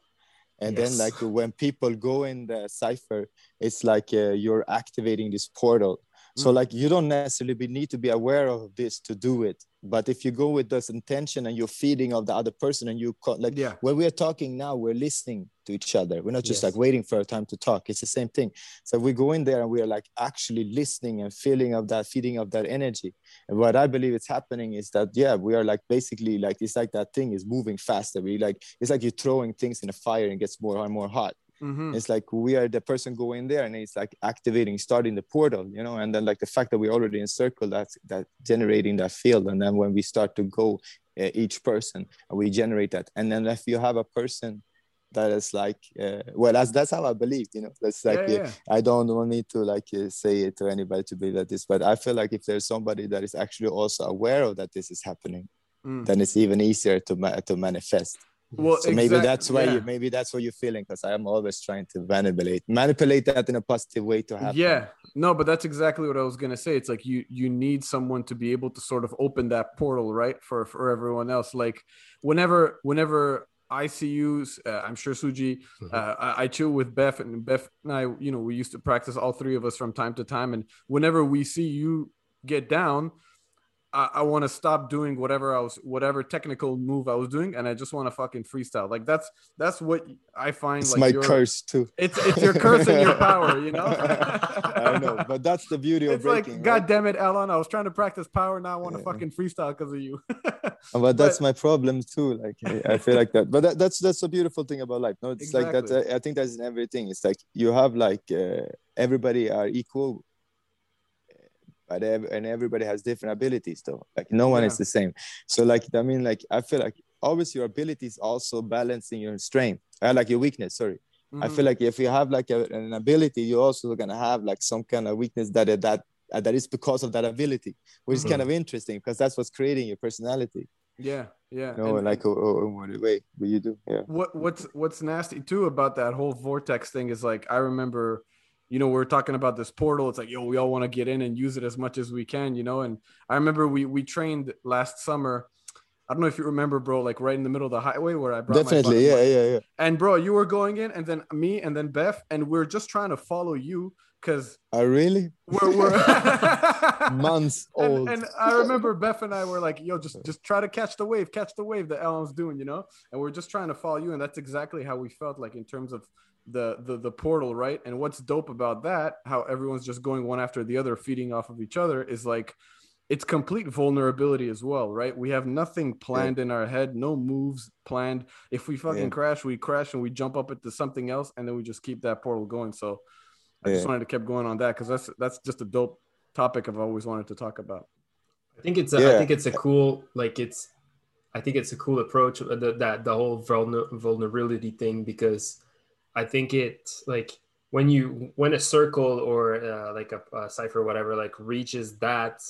and yes. then like when people go in the cipher it's like uh, you're activating this portal so mm. like you don't necessarily be, need to be aware of this to do it. But if you go with this intention and you're feeding of the other person and you like yeah. when we're talking now we're listening to each other. We're not just yes. like waiting for a time to talk. It's the same thing. So we go in there and we're like actually listening and feeling of that feeding of that energy. And what i believe is happening is that yeah we are like basically like it's like that thing is moving faster. We like it's like you're throwing things in a fire and gets more and more hot Mm-hmm. It's like we are the person going there and it's like activating, starting the portal, you know, and then like the fact that we're already in circle, that's that generating that field. And then when we start to go uh, each person, we generate that. And then if you have a person that is like, uh, well, that's that's how I believe, you know. That's like yeah, yeah. I don't want me to like uh, say it to anybody to believe that this, but I feel like if there's somebody that is actually also aware of that this is happening, mm. then it's even easier to ma- to manifest well so maybe that's why yeah. you maybe that's what you're feeling because i'm always trying to manipulate manipulate that in a positive way to happen yeah no but that's exactly what i was gonna say it's like you you need someone to be able to sort of open that portal right for for everyone else like whenever whenever I see you. Uh, I'm sure Suji. Mm-hmm. Uh, I, I, chill with Beth, and Beth and I, you know, we used to practice all three of us from time to time. And whenever we see you get down, I, I want to stop doing whatever I was, whatever technical move I was doing, and I just want to fucking freestyle. Like that's that's what I find. It's like my curse too. It's it's your curse and your power, you know. I know, but that's the beauty of it's breaking. Like, right? God damn it, Alan! I was trying to practice power, now I want to yeah. fucking freestyle because of you. but that's my problem too. Like I feel like that, but that, that's that's a beautiful thing about life. No, it's exactly. like that. I think that's in everything. It's like you have like uh, everybody are equal but and everybody has different abilities though like no one yeah. is the same so like i mean like i feel like always your abilities also balancing your strength uh, like your weakness sorry I feel like if you have like a, an ability, you're also gonna have like some kind of weakness that that uh, that is because of that ability, which is kind of interesting because that's what's creating your personality. Yeah, yeah. Know, And- like oh, oh, what way what you do. Yeah. what what's what's nasty too about that whole vortex thing is like I remember, you know, we are talking about this portal. It's like, yo, we all want to get in and use it as much as we can, you know. And I remember we we trained last summer. I don't know if you remember, bro, like right in the middle of the highway where I brought my Definitely, yeah, yeah, yeah. And bro, you were going in, and then me, and then Beth, and we're just trying to follow you because I ah, really? we're, we're Months old. and I remember Beth and I were like, "Yo, just just try to catch the wave, catch the wave that Alan's doing," you know. And we're just trying to follow you, and that's exactly how we felt like in terms of the the the portal, right? And what's dope about that, how everyone's just going one after the other, feeding off of each other, is like it's complete vulnerability as well, right? We have nothing planned in our head, no moves planned. If we fucking Yeah. crash, we crash and we jump up into something else, and then we just keep that portal going. So I just wanted to keep going on that because that's that's just a dope topic I've always wanted to talk about. I think it's a, I Yeah. think it's a cool like it's I think it's a cool approach uh, the, that the whole vulner, vulnerability thing because I think it like when you when a circle or uh, like a, a cipher or whatever like reaches that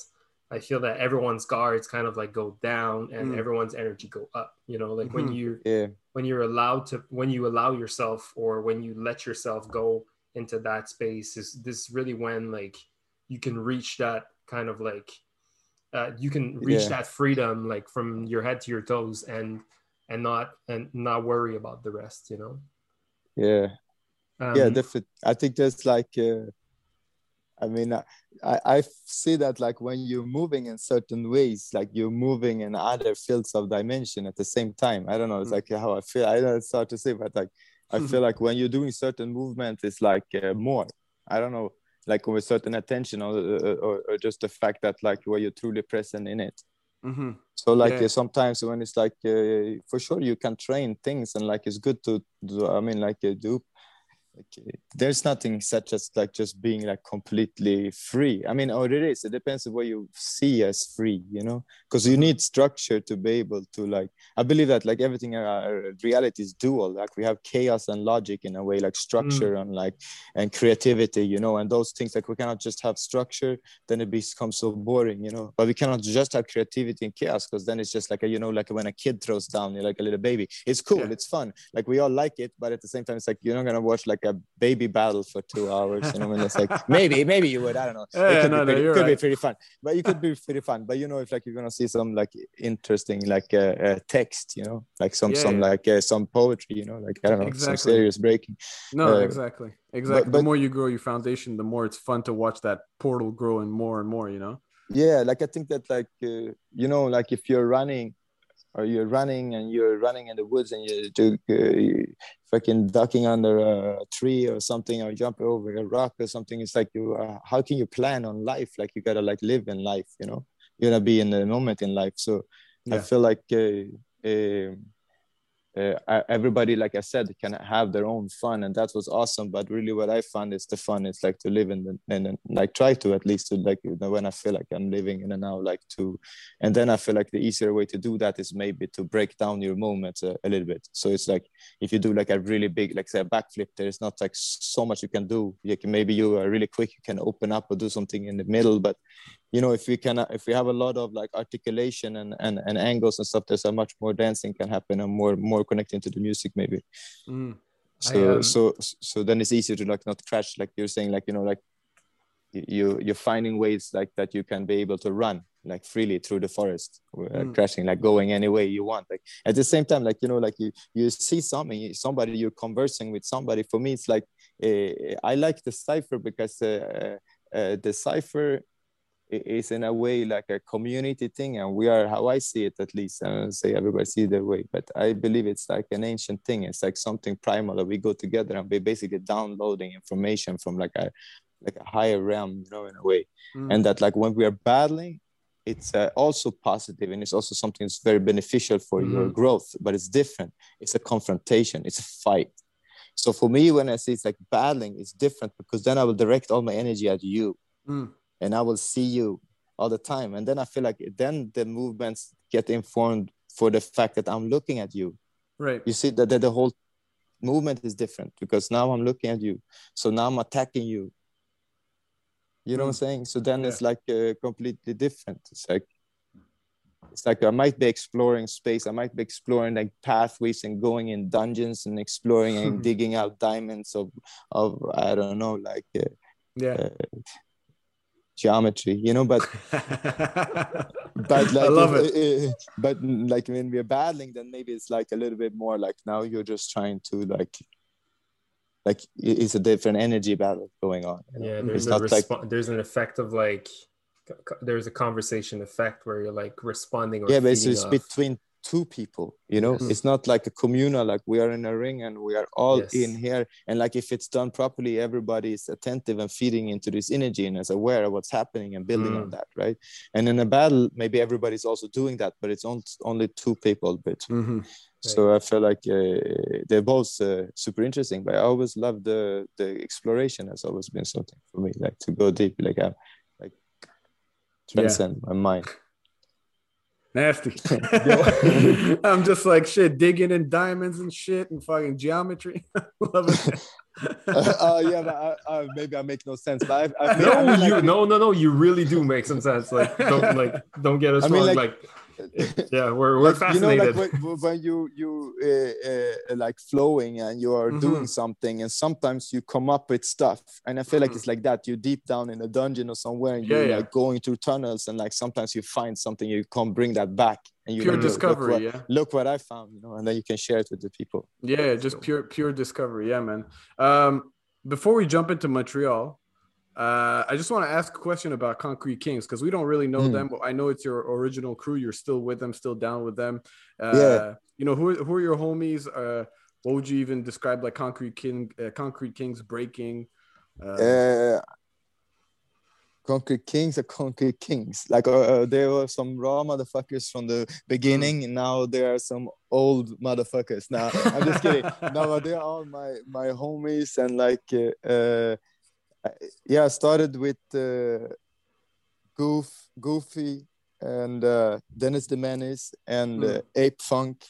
I feel that everyone's guards kind of like go down and Mm. everyone's energy go up you know like when Mhm. you yeah, when you're allowed to when you allow yourself or when you let yourself go into that space is this really when like you can reach that kind of like uh, you can reach Yeah. that freedom like from your head to your toes and and not and not worry about the rest you know yeah. um, yeah definitely i think there's like uh, i mean I, I I see that like when you're moving in certain ways like you're moving in other fields of dimension at the same time i don't know it's Mm. like how i feel i don't know it's hard to say but like i feel like when you're doing certain movements it's like uh, more i don't know like with certain attention or, or or just the fact that like where you're truly present in it Mm-hmm. so like Yeah. uh, sometimes when it's like uh, for sure you can train things and like it's good to do i mean like uh, do like, uh, there's nothing such as like just being like completely free. I mean or it is. It depends on what you see as free you know? Because you mm-hmm. need structure to be able to like i believe that like everything in our reality is dual. Like we have chaos and logic in a way like mm. structure and like and creativity you know? And those things like we cannot just have structure then it becomes so boring you know? But we cannot just have creativity and chaos because then it's just like a, you know like when a kid throws down you're like a little baby. It's cool. Yeah. it's fun. Like we all like it but at the same time it's like you're not gonna watch like a baby battle for two hours you know when it's like maybe maybe you would i don't know Yeah, it could, no, no, be, pretty, you're could be pretty fun but you could be pretty fun but you know if like you're gonna see some like interesting like uh, uh, text you know like some Yeah, some yeah. like uh, some poetry you know like i don't know some Exactly. serious breaking No, Uh, exactly, exactly. the but- more you grow your foundation, the more it's fun to watch that portal grow and more and more. You know. yeah like i think that like uh, you know like if you're running or you're running and you're running in the woods and you're do, uh, fucking ducking under a tree or something or jumping over a rock or something it's like you uh, how can you plan on life? Like you gotta like live in life you know? You gotta be in the moment in life. So i feel like uh, um uh, everybody like i said can have their own fun and that was awesome. But really what i found is the fun is like to live in the and like try to at least to like you know when i feel like i'm living in and now like to and then i feel like the easier way to do that is maybe to break down your moments a, a little bit. So it's like if you do like a really big like say a backflip there's not like so much you can do. You can maybe you are really quick you can open up or do something in the middle but you know if we can if we have a lot of like articulation and and, and angles and stuff there's a much more dancing can happen and more more connecting to the music maybe Mm. so um, so so then it's easier to like not crash like you're saying like you know like you- you you're finding ways like that you can be able to run like freely through the forest uh, Mm. crashing like going any way you want like at the same time like you know like you you see something somebody you're conversing with somebody for me it's like uh, i like the cipher because uh, uh, the cipher i- is in a way like a community thing and we are how i see it at least. I don't say everybody see it their way but i believe it's like an ancient thing. It's like something primal that we go together and we basically downloading information from like a like a higher realm you know in a way. Mm. and that like when we are battling it's uh, also positive and it's also something that's very beneficial for your Mhm. growth but it's different. It's a confrontation. It's a fight. So for me when i say it's like battling it's different because then i will direct all my energy at you. Mm. And I will see you all the time. And then I feel like then the movements get informed for the fact that I'm looking at you. Right. You see that, that the whole movement is different because now I'm looking at you. So now I'm attacking you. You know mm. what I'm hmm. saying? So then yeah. it's like uh, completely different. It's like it's like I might be exploring space. I might be exploring like pathways and going in dungeons and exploring and digging out diamonds of of I don't know like uh, yeah. Uh, geometry you know but but like I love if, it. But like when we're battling then maybe it's like a little bit more like now you're just trying to like like it's a different energy battle going on yeah there's a resp- like, there's an effect of like there's a conversation effect where you're like responding yeah but it's between two people you know yes. it's not like a communal like we are in a ring and we are all yes. in here and like if it's done properly everybody is attentive and feeding into this energy and is aware of what's happening and building mm. on that right and in a battle maybe everybody's also doing that but it's only two people but mm-hmm. so i feel like uh, they're both uh, super interesting but i always love the the exploration has always been something for me like to go deep like i like transcend yeah. my mind Nasty. I'm just like shit, digging in diamonds and shit and fucking geometry. Love it. uh, yeah, but I, I, maybe I make no sense. But I, I no, I mean, you, like, no, no, no. You really do make some sense. Like, don't like, don't get us wrong. Mean, like, like yeah we're, we're like, fascinated you know like when, when you you uh, uh, like flowing and you are mm-hmm. doing something and sometimes you come up with stuff and i feel like mm-hmm. it's like that you're deep down in a dungeon or somewhere and you're yeah. like going through tunnels and like sometimes you find something you can't bring that back and you pure discovery look what, yeah look what i found you know and then you can share it with the people yeah just pure pure discovery yeah man um before we jump into montreal uh, I just want to ask a question about Concrete Kings because we don't really know mm. them. But I know it's your original crew. You're still with them, still down with them. Uh, yeah. You know who who are your homies? Uh, what would you even describe like Concrete King, uh, Concrete Kings breaking? Uh, uh Concrete Kings are Concrete Kings. Like uh, there were some raw motherfuckers from the beginning, mm. and now there are some old motherfuckers. Now I'm just kidding. no, they're all my my homies, and like yeah, I started with uh, Goof, Goofy, and uh, Dennis the Menace, and mm. uh, Ape Funk,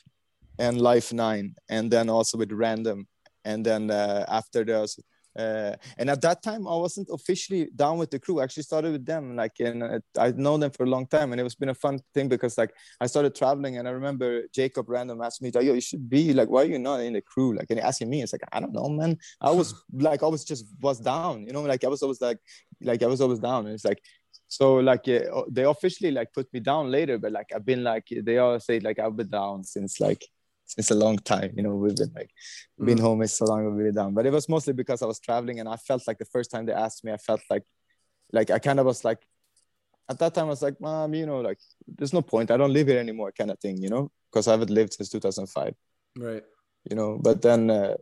and Life Nine, and then also with Random, and then uh, after those uh, and at that time, I wasn't officially down with the crew. I actually started with them, like, and uh, I'd known them for a long time, and it was been a fun thing because, like, I started traveling, and I remember Jacob Random asked me, "Yo, you should be like, why are you not in the crew?" Like, and asking me, it's like, I don't know, man. I was like, I was just was down, you know, like I was always like, like I was always down, and it's like, so like uh, they officially like put me down later, but like I've been like they all say like I've been down since like since a long time. You know, we've been like mm. been home is so long we've been down. But it was mostly because I was traveling and I felt like the first time they asked me, I felt like like I kind of was like at that time I was like, Mom, you know, like there's no point. I don't live here anymore, kind of thing, you know, because I haven't lived since 2005. Right. You know, but then uh,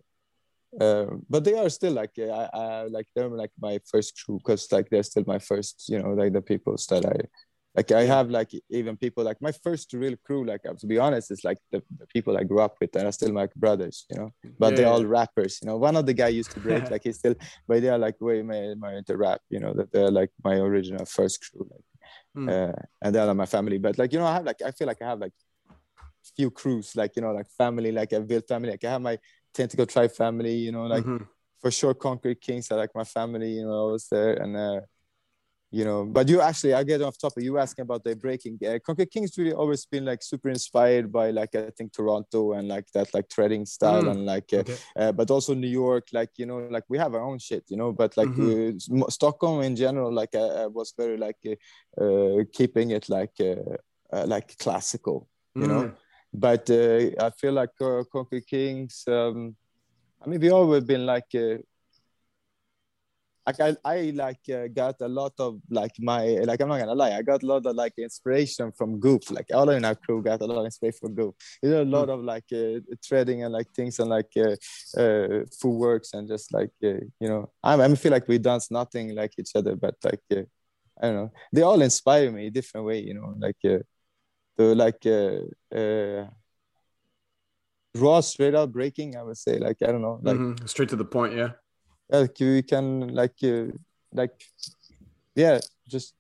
uh, but they are still like I, I like they're like my first crew because like they're still my first you know like the people that I like i have like even people like my first real crew like to be honest is like the, the people i grew up with and are still my brothers you know? But yeah, they're yeah. all rappers you know? One of the guy used to break like he's still but they're like way more, more into rap you know? That they're like my original first crew like mm. uh, and they're my family. But like you know i have like i feel like i have like few crews like you know like family like a built family. Like i have my tentacle tribe family you know? Like mm-hmm. for sure concrete kings are like my family you know i was there. And uh you know but you actually i get off topic you asking about the breaking uh, concrete king's really always been like super inspired by like i think toronto and like that like threading style mm. and like uh, okay. uh, but also new york like you know like we have our own shit you know but like mm-hmm. Uh, stockholm in general like uh, was very like uh, keeping it like like classical you mm. know but i feel like concrete kings um i mean we always been like like I, I like uh, got a lot of like my like I'm not gonna lie I got a lot of like inspiration from Goop like all in our crew got a lot of inspiration from Goop you know a lot mm. of like uh, threading and like things and like uh, uh, footworks and just like uh, you know I, I feel like we dance nothing like each other but like uh, I don't know they all inspire me different way you know like uh, the like uh, uh, raw straight up breaking I would say like I don't know like mm-hmm. straight to the point yeah like you can like uh, like yeah just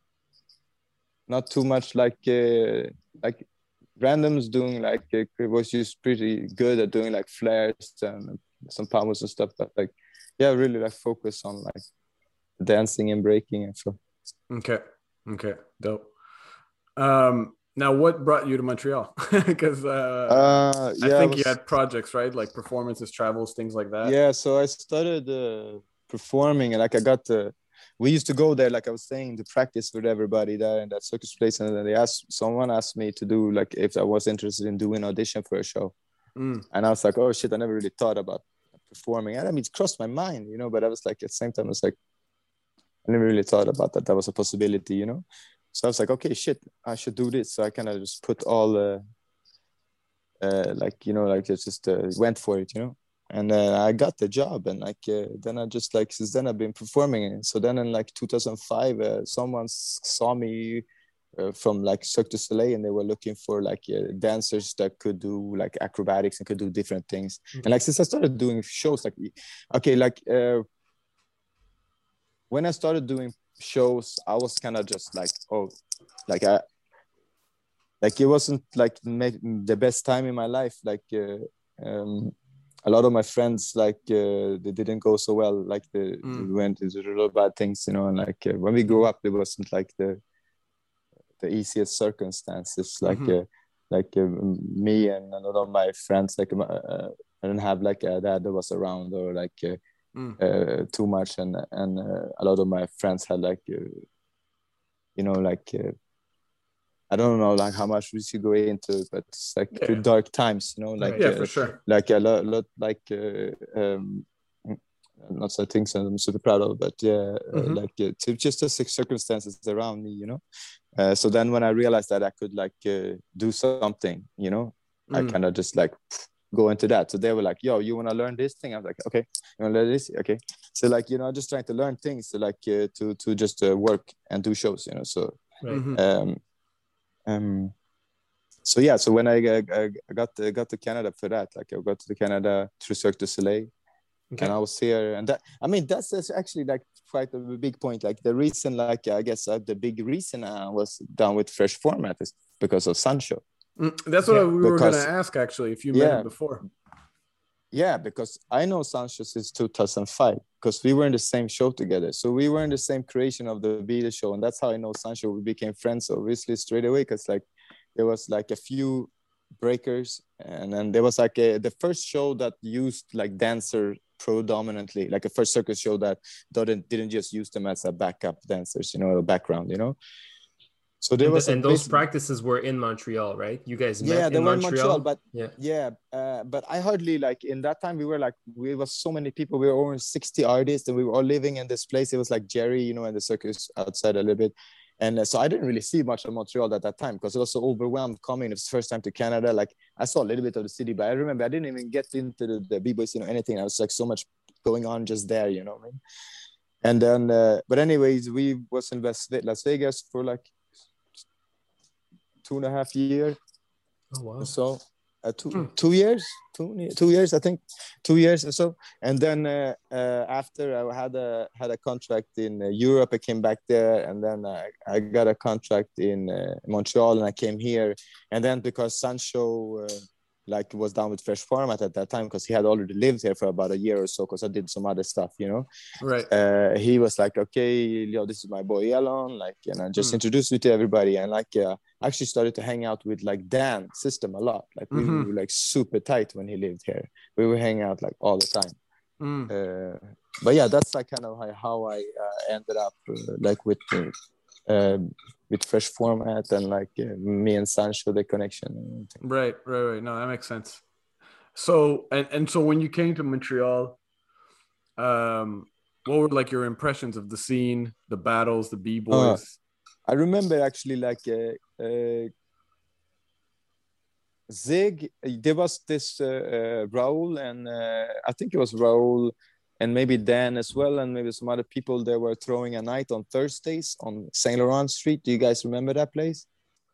not too much like uh, like randoms doing like uh, was just pretty good at doing like flares and some pomos and stuff. But like, yeah, really like focus on like dancing and breaking and so. Okay. Okay. Dope. Um, now, what brought you to Montreal? Because uh, Uh, yeah, I think you was- had projects, right? Like performances, travels, things like that. yeah so i started uh, performing and like i got to we used to go there like i was saying to practice with everybody there in that circus place and then they asked someone asked me to do like if i was interested in doing audition for a show Mm. and i was like oh shit i never really thought about performing and i mean it crossed my mind you know but i was like at the same time i was like i never really thought about that that was a possibility you know so i was like okay shit i should do this so i kind of just put all uh, uh like you know like just just uh, went for it you know and I got the job, and like uh, then I just like since then I've been performing. And so then in like 2005, uh, someone saw me uh, from like Cirque du Soleil, and they were looking for like dancers that could do like acrobatics and could do different things. And like since I started doing shows, like okay, like when I started doing shows, I was kind of just like oh, like I. Like it wasn't like the best time in my life. Like uh, um, a lot of my friends like uh, they didn't go so well like they, Mm. they went into of bad things you know and like uh, when we grew up it wasn't like the the easiest circumstances like Mhm. uh, like uh, me and a lot of my friends like uh, uh, i didn't have like a dad that was around or like uh, Mm. uh, too much and and uh, a lot of my friends had like uh, you know like uh, I don't know like how much we should go into, but it's like Yeah. pretty dark times, you know, like yeah, uh, for sure. like a lot, lot like uh, um, not so things I'm super proud of, but yeah, uh, Mhm. like uh, to just the circumstances around me, you know. Uh, so then when I realized that I could like uh, do something, you know, I Mm. kind of just like go into that. So they were like, "Yo, you want to learn this thing?" I was like, "Okay, you want to learn this? Okay." So like you know, just trying to learn things to like uh, to to just uh, work and do shows, you know. So Right. Mhm. um, um, so yeah, so when I, I, I got to, got to Canada for that, like I got to Canada through Cirque du Soleil, Okay. and I was here, and that I mean that's, that's actually like quite a big point. Like the reason, like I guess uh, the big reason I was done with Fresh Format is because of Sancho. Mm, That's what Yeah, we were going to ask actually, if you met Yeah. him before. Yeah, because I know Sancho since 2005 because we were in the same show together. So we were in the same creation of the Beatles show, and that's how I know Sancho. We became friends obviously straight away because like there was like a few breakers, and then there was like a, the first show that used like dancer predominantly, like a first circus show that didn't didn't just use them as a backup dancers, you know, a background, you know. So there and, was and those practices were in Montreal, right? You guys met yeah, they in were in Montreal. Montreal, but yeah. yeah, uh, but I hardly like in that time we were like we was so many people. We were over sixty artists, and we were all living in this place. It was like Jerry, you know, and the circus outside a little bit. And uh, so I didn't really see much of Montreal at that time because it was so overwhelmed coming. It was the first time to Canada. Like I saw a little bit of the city, but I remember I didn't even get into the, the b-boys, you know, anything. I was like so much going on just there, you know what I mean? And then, uh, but anyways, we was in Las Vegas for like two and a half years. Oh wow. so uh, two Hmm. two years? Two two years I think. Two years or so. And then uh, uh, after I had a had a contract in uh, Europe I came back there. And then I, I got a contract in uh, Montreal and I came here. And then because Sancho uh, like was down with fresh format at that time because he had already lived here for about a year or so because I did some other stuff you know Right. uh, he was like, okay, yo, this is my boy Elon, like, and I just Mm. introduced me to everybody, and like, uh, actually started to hang out with like Dan System a lot. Like, we Mhm. were like super tight when he lived here. We were hanging out like all the time. Mm. Uh, but yeah, that's like kind of how, how I uh, ended up uh, like with uh, uh, with fresh format and like uh, me and Sancho the connection. Right, right, right. No, that makes sense. So, and and so when you came to Montreal, um, what were like your impressions of the scene, the battles, the b boys? I remember actually like uh, uh, Zig. There was this uh, uh, Raul, and uh, I think it was Raul, and maybe Dan as well, and maybe some other people. They were throwing a night on Thursdays on Saint Laurent Street. Do you guys remember that place?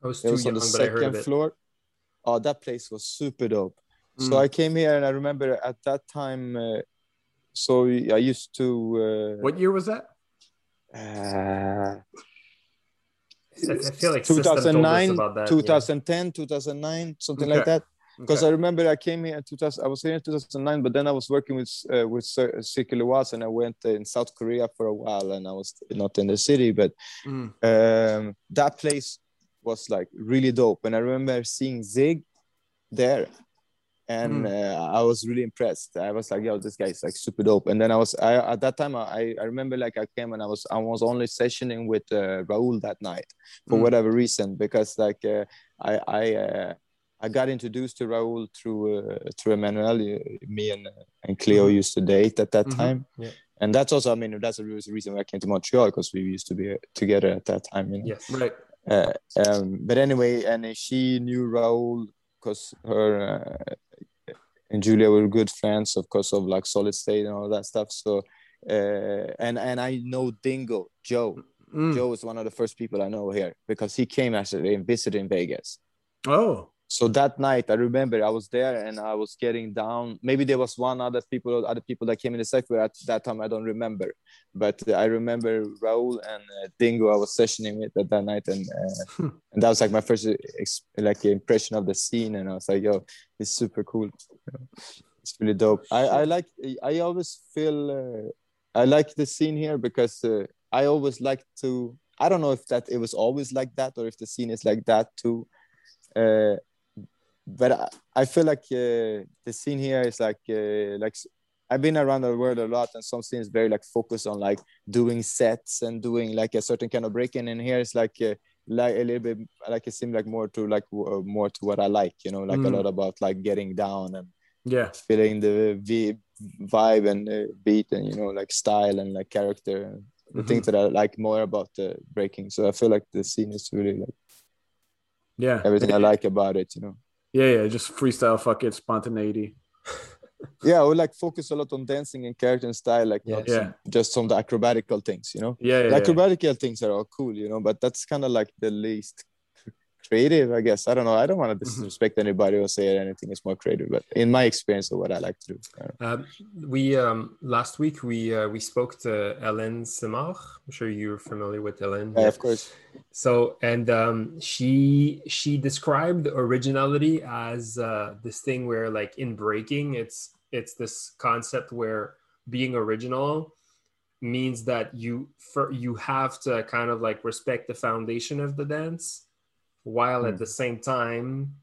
I was It too was on the but I heard of second floor. Oh, that place was super dope. So Mm. I came here, and I remember at that time. Uh, so I used to. Uh, What year was that? uh, I feel like System told us 2009, about that. yeah. 2010, 2009, something like that. Because Okay. I remember I came here in 2000. I was here in 2009, but then I was working with uh, with Cir- Cirque Éloize, and I went in South Korea for a while, and I was not in the city, but Mm. um, that place was like really dope. And I remember seeing Zig there, and uh, I was really impressed. I was like, "Yo, this guy's like super dope." And then I was, I at that time, I I remember like I came and I was I was only sessioning with uh, Raul that night for Mm. whatever reason because like uh, I I. I got introduced to Raul through uh, through Emmanuel. Uh, Me and uh, and Cleo Mhm. used to date at that Mhm. time, Yeah. and that's also I mean that's the reason why I came to Montreal because we used to be uh, together at that time. You know? Yes. Right. Uh, um, but anyway, and she knew Raul because her uh, and Julia were good friends, of course, of like Solid State and all that stuff. So, uh, and and I know Dingo Joe. Mm. Joe is one of the first people I know here because he came actually and visited in Vegas. Oh. So that night, I remember I was there and I was getting down. Maybe there was one other people, other people that came in the sector at that time. I don't remember, but I remember Raul and uh, Dingo. I was sessioning with at that night, and uh, and that was like my first ex- like impression of the scene. And I was like, "Yo, it's super cool. It's really dope." I I like. I always feel. Uh, I like the scene here because uh, I always like to. I don't know if that it was always like that or if the scene is like that too. Uh, but I, I feel like uh, the scene here is like uh, like I've been around the world a lot, and some scenes very like focused on like doing sets and doing like a certain kind of breaking. And here it's like uh, like a little bit like it seemed like more to like uh, more to what I like, you know, like a Mm. lot about like getting down and Yeah. feeling the v- vibe and uh, beat and you know like style and like character and the things that I like more about the breaking. So I feel like the scene is really like Yeah. everything I like about it, you know. Yeah. Yeah. Just freestyle. Fuck it. Spontaneity. yeah, I would like focus a lot on dancing and character and style, like not Yes. some- just some of the acrobatical things, you know. Yeah. Yeah. the yeah. acrobatical things are all cool, you know, but that's kind of like the least creative, I guess. I don't know. I don't want to Mm-hmm. disrespect anybody or say anything is more creative, but in my experience of what I like to do. I don't know. Um, we um, last week we uh, we spoke to Hélène Simard. I'm sure you're familiar with Hélène. Yeah, of course. So and um, she she described originality as uh, this thing where like in breaking, it's it's this concept where being original means that you for you have to kind of like respect the foundation of the dance while at Mm. the same time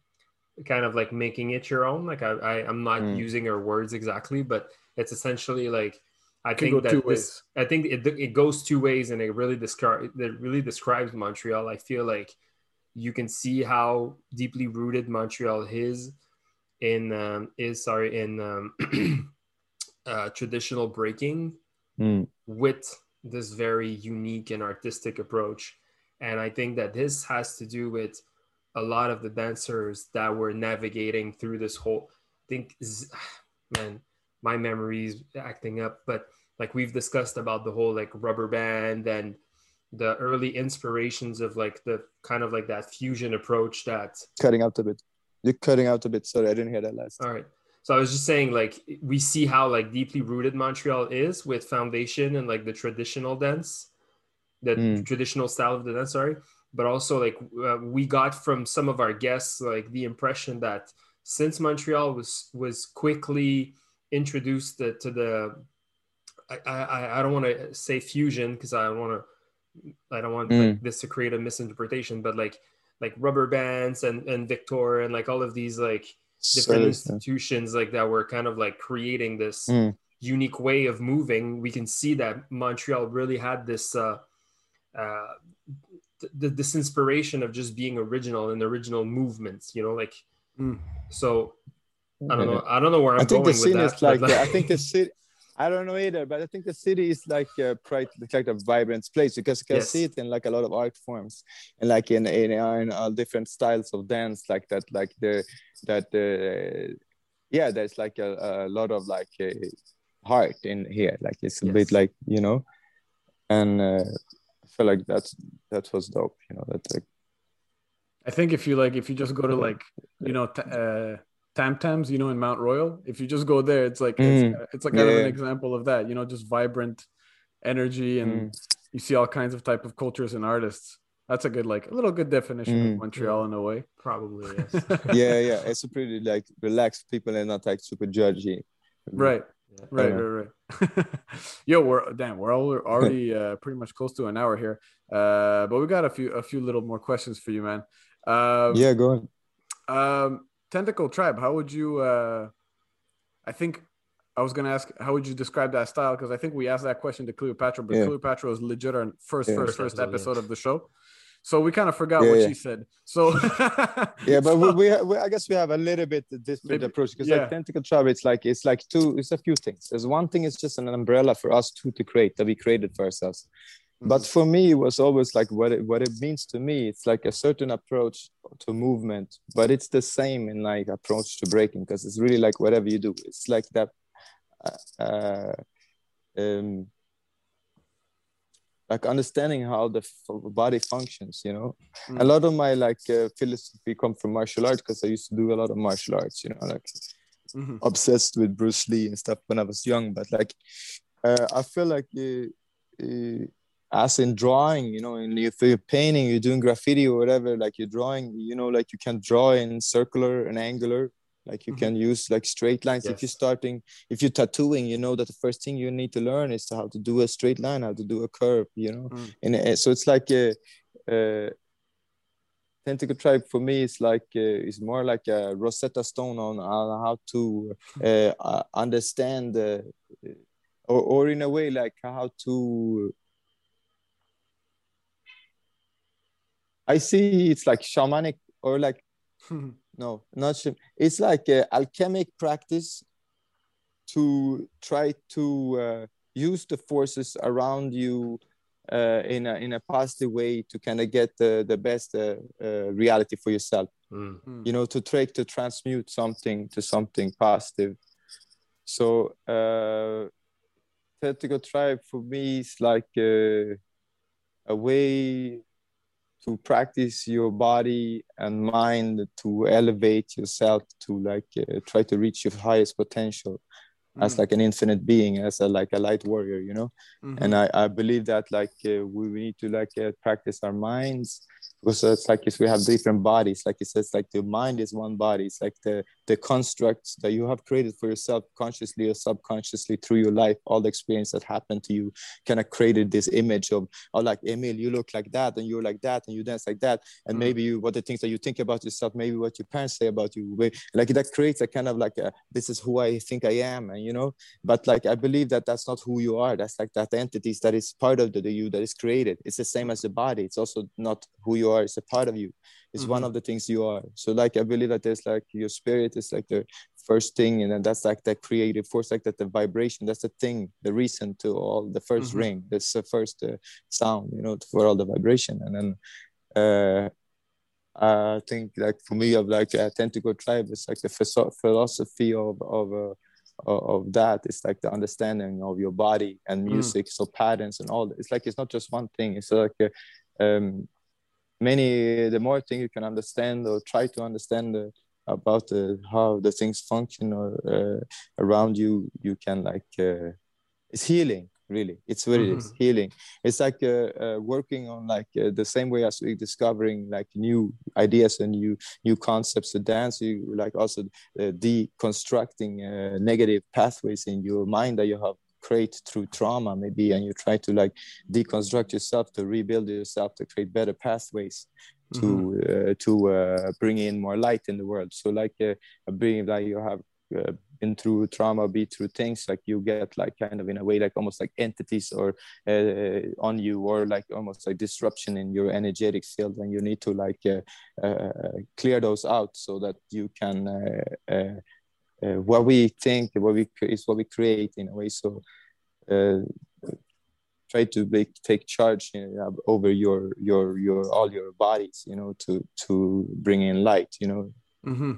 kind of like making it your own like i, I i'm not Mm. using her words exactly but it's essentially like i think that this ways. i think it, it goes two ways and it really describe it really describes montreal i feel like you can see how deeply rooted montreal is in um, is sorry in um, uh, traditional breaking Mm. with this very unique and artistic approach. And I think that this has to do with a lot of the dancers that were navigating through this whole I think man, my memory's acting up, but like we've discussed about the whole like rubber band and the early inspirations of like the kind of like that fusion approach that Cutting out a bit. You're cutting out a bit. Sorry, I didn't hear that last. all right. So I was just saying, like, we see how like deeply rooted Montreal is with foundation and like the traditional dance, the Mm. traditional style of the dance. Sorry, but also like uh, we got from some of our guests like the impression that since Montreal was was quickly introduced to, to the, I I, I don't want to say fusion because I don't want to, I don't want like, this to create a misinterpretation, but like like rubber bands and and Victor and like all of these like different Sorry. institutions like that were kind of like creating this Mm. unique way of moving we can see that montreal really had this uh, uh th- this inspiration of just being original and original movements you know like Mm. so i don't know i don't know where i'm I think going the scene with that is like, the- I think the city. I don't know either, but I think the city is like a quite like a vibrant place because you can Yes. see it in like a lot of art forms and like in in, in all different styles of dance, like that, like the that uh, yeah, there's like a, a lot of like uh, heart in here. Like it's a bit like you know, and uh, feel like that's that was dope. You know, that's like I think if you like, if you just go to like, you know, t- uh, Tam Tams, you know, in Mount Royal, if you just go there, it's like Mm. it's, it's like kind of an example of that. You know, just vibrant energy, and Mm. you see all kinds of type of cultures and artists. That's a good like a little good definition Mm. of Montreal in a way. Probably yes. yeah, yeah. It's a pretty like relaxed people and not like super judgy. Right. Yeah. Right, Yeah. right, right. Yo, we're damn, we're all, already uh, pretty much close to an hour here. Uh, but we got a few a few little more questions for you, man. Um, yeah, go on. Um, Tentacle Tribe, how would you? Uh, I think I was gonna ask, how would you describe that style? Because I think we asked that question to Cleopatra, but Yeah. Cleopatra was legit our first, Yeah. first, First first episode, episode yeah. of the show. So we kind of forgot Yeah, what yeah. she said. So Yeah, but so- we, we, I guess we have a little bit different Maybe- approach because yeah. like tentacle tribe, it's like it's like two. It's a few things. There's one thing. It's just an umbrella for us two to create that we created for ourselves. But for me, it was always like what it, what it means to me. It's like a certain approach to movement, but it's the same in like approach to breaking because it's really like whatever you do. It's like that. Uh, uh, um, like understanding how the f- body functions, you know. Mm. A lot of my like uh, philosophy come from martial arts because I used to do a lot of martial arts, you know, like Mhm. obsessed with Bruce Lee and stuff when I was young. But like, uh, I feel like uh, uh, as in drawing, you know, and if you're painting, you're doing graffiti or whatever, like you're drawing, you know, like you can draw in circular and angular. Like you Mhm. can use like straight lines. If you're starting, if you're tattooing, you know that the first thing you need to learn is how to do a straight line, how to do a curve, you know. Mm. And uh, so it's like a, uh tentacle tribe for me is like uh, is more like a Rosetta Stone on, on how to uh, uh, understand uh, or, or in a way like how to I see it's like shamanic or like no not sham- it's like a alchemic practice to try to uh, use the forces around you uh, in a in a positive way to kind of get the the best uh, uh, reality for yourself. Mm. you know to try to transmute something to something positive. So uh tentacle tribe for me is like uh, a way to practice your body and mind to elevate yourself to like uh, try to reach your highest potential as Mm. like an infinite being as a like a light warrior you know Mhm. and I, I believe that like uh, we, we need to like uh, practice our minds because it's like if we have different bodies like it says like the mind is one body it's like the the constructs that you have created for yourself consciously or subconsciously through your life all the experience that happened to you kind of created this image of oh like emil you look like that and you're like that and you dance like that and Mm. maybe you what the things that you think about yourself maybe what your parents say about you like that creates a kind of like a, this is who i think i am and you know? But like i believe that that's not who you are. That's like that entities that is part of the, the you that is created. It's the same as the body. It's also not who you are. It's a part of you. It's one Mhm. of the things you are. So like i believe that there's like your spirit is like the first thing and then that's like the creative force like that the vibration that's the thing the reason to all the 1st Mhm. ring. That's the first uh, sound you know for all the vibration. And then uh I think like for me of like a tentacle tribe it's like the philosophy of of uh, of of that it's like the understanding of your body and Mm. music so patterns and all that. it's like it's not just one thing it's like a, um many the more thing you can understand or try to understand uh, about uh, how the things function or uh, around you you can like uh, it's healing really. It's what it is healing. It's like uh, uh, working on like uh, the same way as we discovering like new ideas and new new concepts to dance you like also uh, deconstructing uh, negative pathways in your mind that you have create through trauma maybe and you try to like deconstruct yourself to rebuild yourself to create better pathways to uh, to uh, bring in more light in the world. So like uh, being like you have uh, through trauma be through things like you get like kind of in a way like almost like entities or uh, on you or like almost like disruption in your energetic field and you need to like uh, uh, clear those out so that you can uh, uh, uh, what we think what we is what we create in a way so try to take charge over your your your all your bodies you know to to bring in light you know Mm-hmm.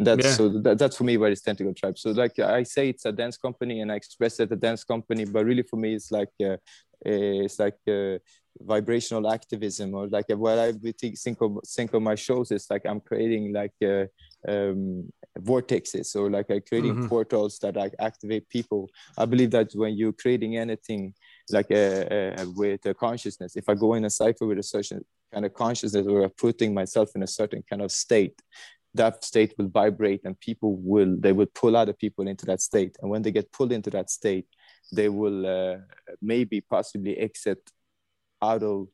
And that's Yeah. so that, that's for me where it's tentacle tribe so like i say it's a dance company and i express it a dance company but really for me it's like uh, it's like uh, vibrational activism or like what i think think of, think of my shows is like i'm creating like uh, um, vortexes or like creating Mhm. portals that like activate people i believe that when you're creating anything like uh, uh, with a consciousness. If I go in a cipher with a certain kind of consciousness or putting myself in a certain kind of state, that state will vibrate and people will they will pull other people into that state. And when they get pulled into that state, they will uh, maybe possibly exit out of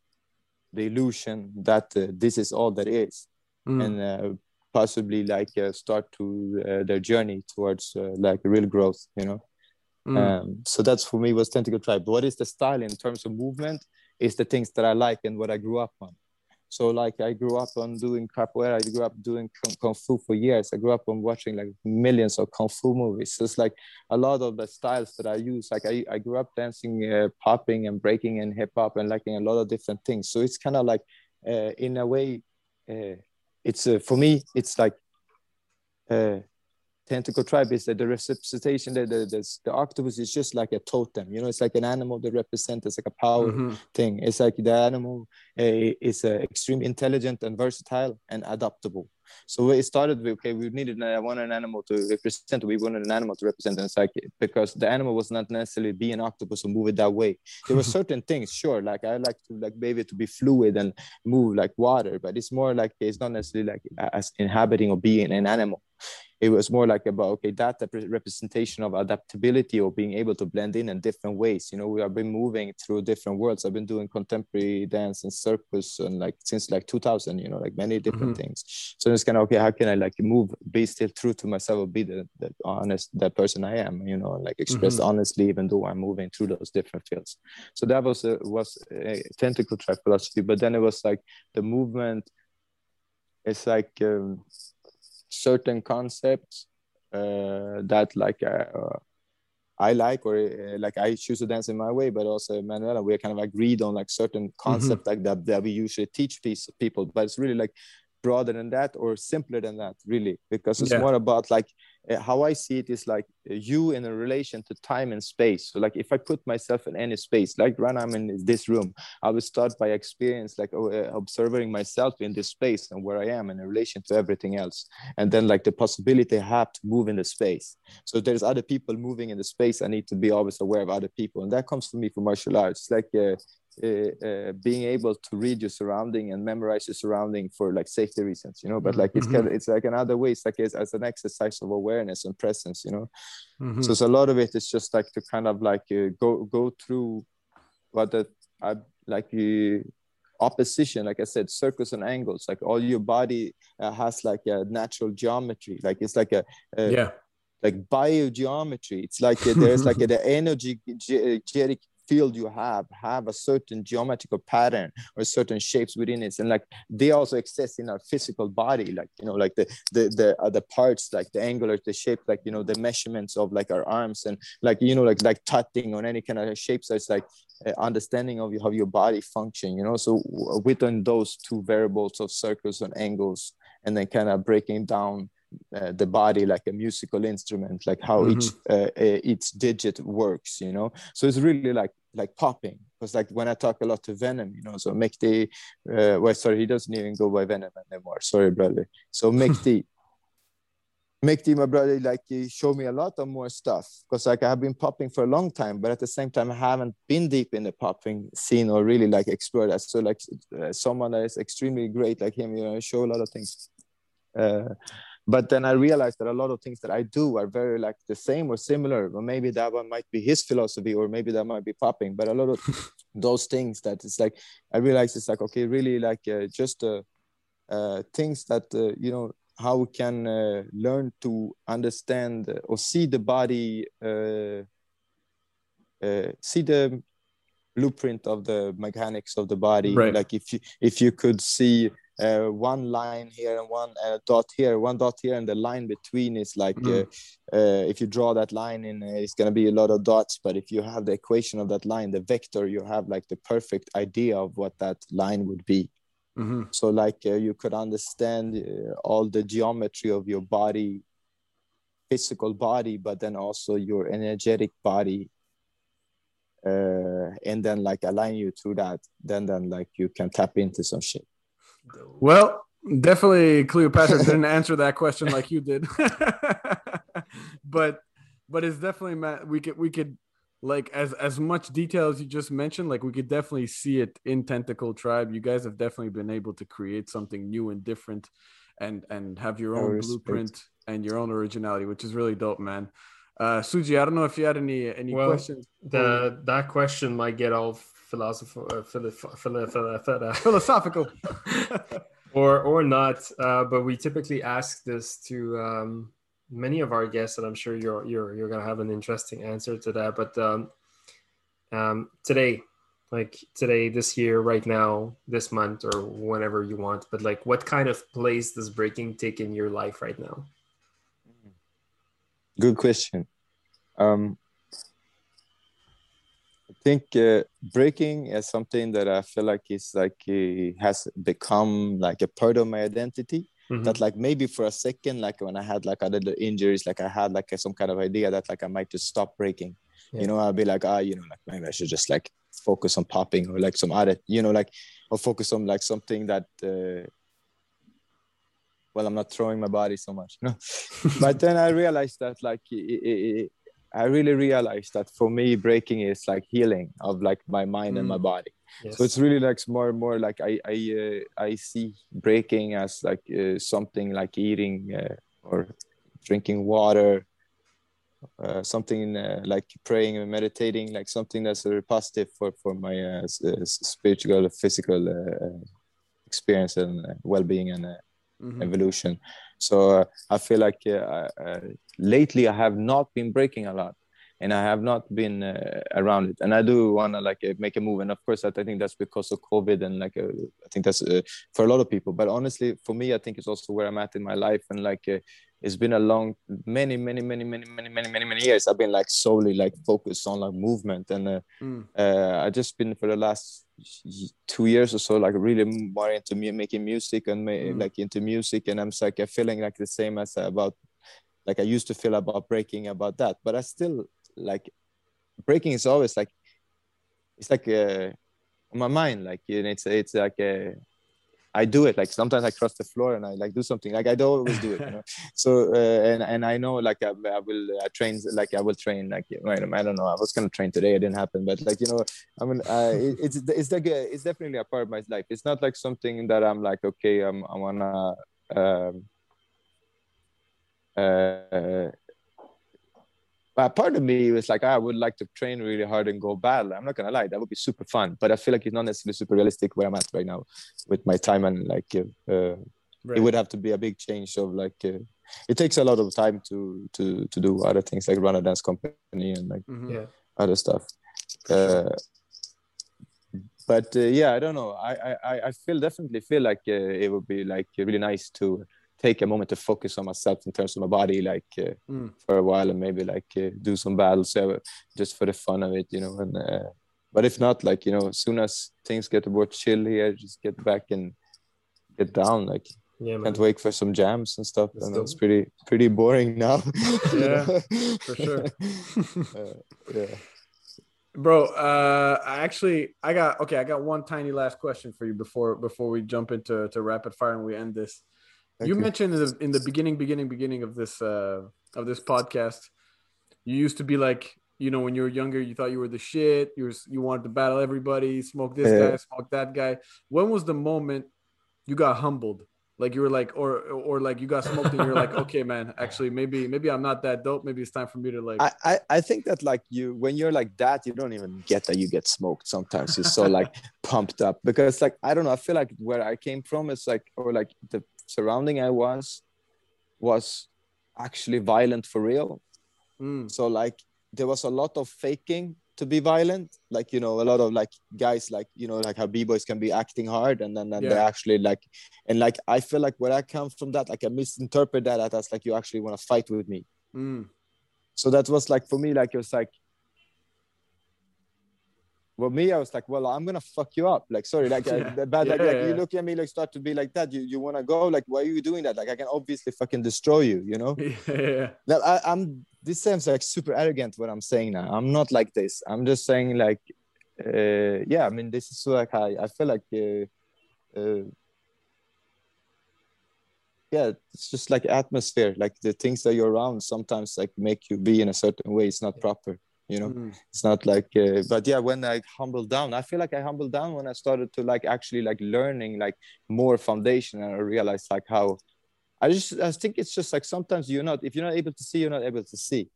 the illusion that uh, this is all there is, mm. and uh, possibly like uh, start to uh, their journey towards like real growth. You know. Mm. Um, so that's for me was tentacle tribe. What is the style in terms of movement? Is the things that I like and what I grew up on. So like I grew up on doing capoeira. I grew up doing kung fu for years. I grew up on watching like millions of kung fu movies. So it's like a lot of the styles that I use. Like I, I grew up dancing, uh, popping and breaking and hip hop and liking a lot of different things. So it's kind of like uh, in a way, uh, it's uh, for me. It's like uh, tentacle tribe is that the representation the, the, the, the, octopus is just like a totem you know it's like an animal that represents it's like a power mm-hmm. thing. It's like the animal uh, is uh, extremely intelligent and versatile and adaptable. So it started with okay we needed I wanted an animal to represent we wanted an animal to represent. And it's like because the animal was not necessarily be an octopus or move it that way. There were certain things sure like I like to like baby to be fluid and move like water but it's more like it's not necessarily like as inhabiting or being an animal it was more like about okay that representation of adaptability or being able to blend in in different ways you know we have been moving through different worlds i've been doing contemporary dance and circus and like since like 2000 you know like many different mm-hmm. things so it's kind of okay how can i like move be still true to myself or be the, the honest that person i am you know like express mm-hmm. honestly even though i'm moving through those different fields so that was a, was a tentacle tribe philosophy but then it was like the movement it's like um, certain concepts uh, that like uh, I like or uh, like I choose to dance in my way, but also Manuela, we kind of agreed on like certain concept mm-hmm. like that that we usually teach piece, people, but it's really like broader than that or simpler than that really because it's yeah. more about like how I see it is like uh, you in a relation to time and space. So like if I put myself in any space, like right now I'm in this room, I will start by experience like uh, observing myself in this space and where I am in relation to everything else, and then like the possibility I have to move in the space. So there's other people moving in the space. I need to be always aware of other people, and that comes for me from martial arts. Like uh, uh, uh, being able to read your surrounding and memorize your surrounding for like safety reasons you know but like it's mm-hmm. kind of, it's like another way it's like it's, as an exercise of awareness and presence you know mm-hmm. so, so a lot of it is just like to kind of like uh, go go through what the I like you opposition like i said circles and angles like all your body uh, has like a natural geometry like it's like a, a yeah like biogeometry it's like a, there's like a, the energy ge- field you have have a certain geometrical pattern or certain shapes within it. And like they also exist in our physical body like you know like the the the other parts like the angular the shape like you know the measurements of like our arms and like you know like like tutting on any kind of shape so it's like uh, understanding of how your body function you know? So within those two variables of circles and angles and then kind of breaking down uh, the body like a musical instrument like how mm-hmm. each uh, uh, each digit works you know? So it's really like like popping because like when i talk a lot to venom you know so make the uh, well sorry he doesn't even go by venom anymore. Sorry brother. So make the make the my brother like he showed me a lot of more stuff because like i have been popping for a long time but at the same time i haven't been deep in the popping scene or really like explore that. So like uh, someone that is extremely great like him you know show a lot of things. Uh, but then i realized that a lot of things that i do are very like the same or similar or maybe that one might be his philosophy or maybe that might be popping but a lot of those things that it's like i realized it's like okay really like uh, just uh, uh, things that uh, you know how we can uh, learn to understand or see the body uh, see the blueprint of the mechanics of the body right. like if you if you could see uh, one line here and one uh, dot here, one dot here, and the line between is like mm. uh, if you draw that line in, uh, it's gonna be a lot of dots. But if you have the equation of that line, the vector, you have like the perfect idea of what that line would be. Mm-hmm. So like uh, you could understand uh, all the geometry of your body, physical body, but then also your energetic body uh, and then like align you to that then then like you can tap into some shit well, definitely Cleopatra didn't answer that question like you did. but but it's definitely we could we could like as as much detail as you just mentioned like we could definitely see it in tentacle tribe. You guys have definitely been able to create something new and different and and have your own blueprint and your own originality which is really dope man. Uh suji i don't know if you had any any well, questions the that question might get all philosophical uh, philosophical or or not uh, but we typically ask this to um many of our guests, and I'm sure you're you're you're gonna have an interesting answer to that. But um, um, today, like today, this year, right now, this month, or whenever you want, but like, what kind of place does breaking take in your life right now? Good question. Um, I think uh, breaking is something that I feel like is like it has become like a part of my identity Mm-hmm. That like maybe for a second, like when I had like other injuries, like I had like some kind of idea that like I might just stop breaking. Yeah. You know, I'll be like, ah, you know, like maybe I should just like focus on popping or like some other, you know, like or focus on like something that uh, well, I'm not throwing my body so much, know. but then I realized that like it, it, I really realized that for me, breaking is like healing of like my mind mm. and my mm. body. Yes. So it's really like more and more like I I uh, I see breaking as like uh, something like eating uh, or drinking water, uh, something uh, like praying and meditating, like something that's very positive for for my uh, spiritual, physical experience and well-being and mm-hmm. evolution. So I feel like lately I have not been breaking a lot and I have not been uh, around it. And I do want to like uh, make a move. And of course, I think that's because of COVID and like uh, I think that's uh, for a lot of people. But honestly, for me, I think it's also where I'm at in my life. And like uh, it's been a long, many, many, many, many, many, many, many, many years. I've been like solely like focused on like movement, and uh, mm. I just been for the last two years or so like really more into me making music and mm. like into music. And I'm like feeling like the same as about like I used to feel about breaking about that, but I still like breaking is always like it's like uh, on my mind like you it's it's like a, uh, I do it like sometimes I cross the floor and I like do something like I don't always do it you know? So uh, and and I know like I, I will I train like I will train like I don't know I was gonna train today it didn't happen but like you know I mean uh, it, it's it's like a, it's definitely a part of my life it's not like something that I'm like okay I'm I wanna um, uh, but part of me was like, I would like to train really hard and go battle. I'm not gonna lie, that would be super fun. But I feel like it's not necessarily super realistic where I'm at right now with my time and like uh, right. it would have to be a big change of like uh, it takes a lot of time to to to do other things like run a dance company and like mm-hmm. yeah. other stuff. Uh, but uh, yeah, I don't know. I I I feel definitely feel like uh, it would be like really nice to take a moment to focus on myself in terms of my body, like uh, mm. for a while, and maybe like uh, do some battles uh, just for the fun of it, you know. And uh, but if not, like you know, as soon as things get more chill here, just get back and get down. Like yeah, can't wait for some jams and stuff. and it's pretty pretty boring now. yeah, for sure. Uh, yeah. Bro, uh, I actually I got okay. I got one tiny last question for you before before we jump into to rapid fire and we end this. Thank you, you mentioned in the, in the beginning, beginning, beginning of this uh, of this podcast, you used to be like, you know, when you were younger, you thought you were the shit. You were, you wanted to battle everybody, smoke this yeah. guy, smoke that guy. When was the moment you got humbled? Like you were like, or or like you got smoked and you're like, okay, man, actually, maybe maybe I'm not that dope. Maybe it's time for me to like. I, I I think that like you when you're like that, you don't even get that you get smoked. Sometimes you're so like pumped up because like I don't know. I feel like where I came from is like or like the surrounding I was was actually violent for real. Mm. So like there was a lot of faking to be violent. Like you know a lot of like guys like you know like how b boys can be acting hard and then, then yeah. they actually like and like I feel like where I come from that like I misinterpret that as like you actually want to fight with me. Mm. So that was like for me like it was like well me i was like well i'm gonna fuck you up. Like sorry like yeah. I, bad like, yeah, like you look at me like start to be like that. You you want to go? Like why are you doing that? Like i can obviously fucking destroy you you know? Yeah. Now, I, i'm this sounds like super arrogant what i'm saying now. I'm not like this. I'm just saying like uh, yeah i mean this is like i, I feel like uh, uh, yeah it's just like atmosphere. Like the things that you're around sometimes like make you be in a certain way. It's not proper you know? Mm. it's not like uh, but yeah when i humbled down i feel like i humbled down when i started to like actually like learning like more foundation and i realized like how i just i think it's just like sometimes you're not if you're not able to see you're not able to see.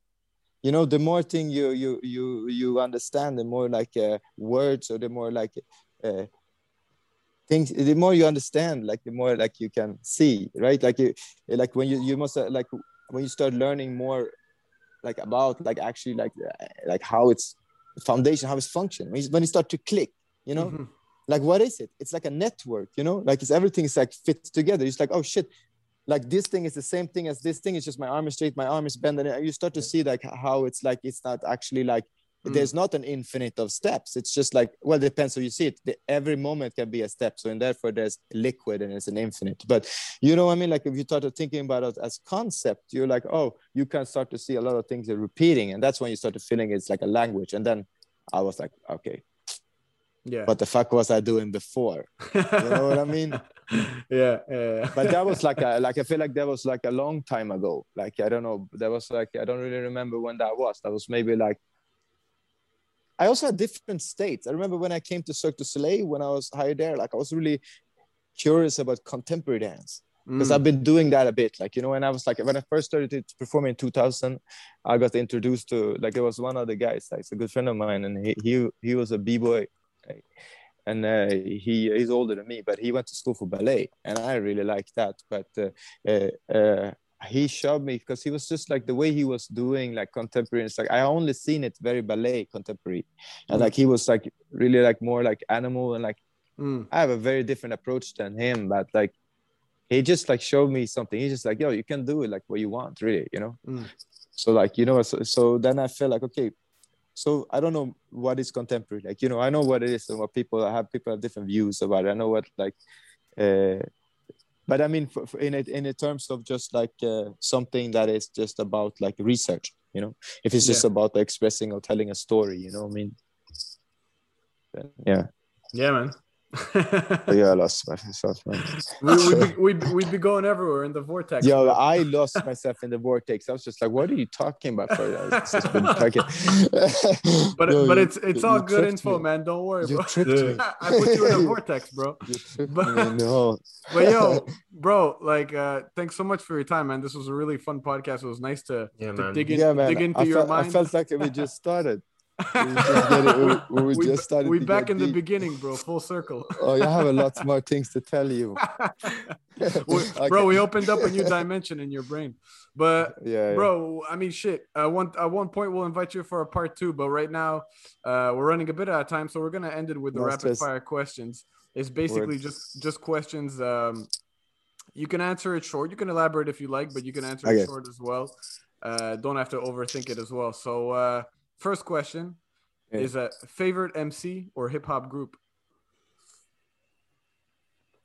You know the more thing you you you you understand the more like uh, words or the more like uh, things the more you understand like the more like you can see right? Like you like when you you must uh, like when you start learning more like about like actually like like how it's foundation how it's function. When you, when you start to click you know? Mhm. like what is it? It's like a network you know? Like it's everything is like fits together. It's like oh shit. Like this thing is the same thing as this thing. It's just my arm is straight my arm is bent and you start to see like how it's like it's not actually like Mm. there's not an infinite of steps. It's just like well it depends how you see it. The, every moment can be a step. So and therefore there's liquid and it's an infinite. But you know what i mean? Like if you start thinking about it as concept you're like oh you can start to see a lot of things are repeating. And that's when you start to feeling it's like a language. And then i was like okay. Yeah. what the fuck was i doing before? You know what I mean? yeah, yeah. but that was like a like i feel like that was like a long time ago. Like i don't know. That was like i don't really remember when that was. That was maybe like i also had different states i remember when i came to cirque du soleil when i was hired there like i was really curious about contemporary dance because Mm. i've been doing that a bit like you know when i was like when i first started to perform in 2000 i got introduced to like there was one of the guys like it's a good friend of mine and he he, he was a b-boy and uh, he he's older than me but he went to school for ballet and i really liked that but uh, uh, uh, he showed me because he was just like the way he was doing like contemporary it's like i only seen it very ballet contemporary and Mm. like he was like really like more like animal and like Mm. I have a very different approach than him, but like he just like showed me something. He's just like, yo, you can do it like what you want, really, you know. Mm. So like you know, so, so then I felt like okay, so I don't know what is contemporary, like you know, I know what it is and what people have. People have different views about it. I know what like, uh, but I mean, for, for in it in the terms of just like uh, something that is just about like research, you know, if it's just Yeah. about expressing or telling a story, you know, what I mean, then, yeah, Yeah, man. But yeah, I lost myself, man. we, we'd, be, we'd, we'd be going everywhere in the vortex. Yo, bro. I lost myself in the vortex. I was just like, "What are you talking about?" For it's just been fucking. but Yo, but you- it's it's all good info, me. man. Don't worry, You bro. tricked me. I put you in a vortex, bro. You But- me. No. But yo, bro, like, uh, thanks so much for your time, man. This was a really fun podcast. It was nice to, Yeah, to dig in, yeah, dig into I your felt, I felt like we just started. We just getting- we- we we, just started we back in the beginning, bro. Full circle. Oh, I have a lot more things to tell you. Okay. Bro, we opened up a new dimension in your brain. But Yeah, yeah. bro i mean shit uh, one at one point we'll invite you for a part two but right now uh we're running a bit out of time so we're gonna end it with the No rapid stress. fire questions it's basically Word. just just questions um you can answer it short you can elaborate if you like but you can answer Okay. it short as well uh don't have to overthink it as well so uh first question Yeah. is a favorite mc or hip-hop group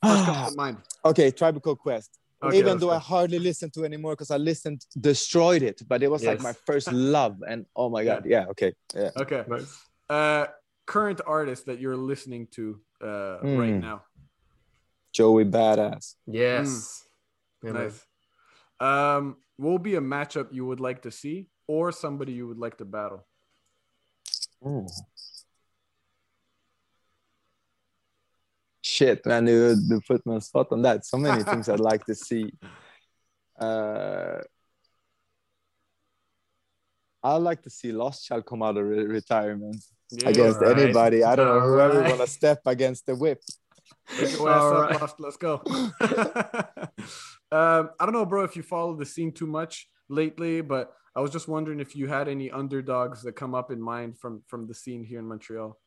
first comes to mind okay, Tribe Called Quest. Okay, Even though go. I hardly listen to anymore because I listened, destroyed it, but it was like my first love, and oh my god, yeah, okay, yeah. okay Nice. uh current artist that you're listening to uh right Hmm. now Joey Badass. Yes. Yeah. Nice. Um, will be a matchup you would like to see, or somebody you would like to battle? Shit, man, you, you put me on spot on that. So many things I'd like to see. Uh, I'd like to see Lost Child come out of re- retirement Yeah, against Alright. anybody. I don't know whoever Alright. want to step against the whip. Up, Alright. Lost. Let's go. um, I don't know, bro, if you follow the scene too much lately, but I was just wondering if you had any underdogs that come up in mind from from the scene here in Montreal.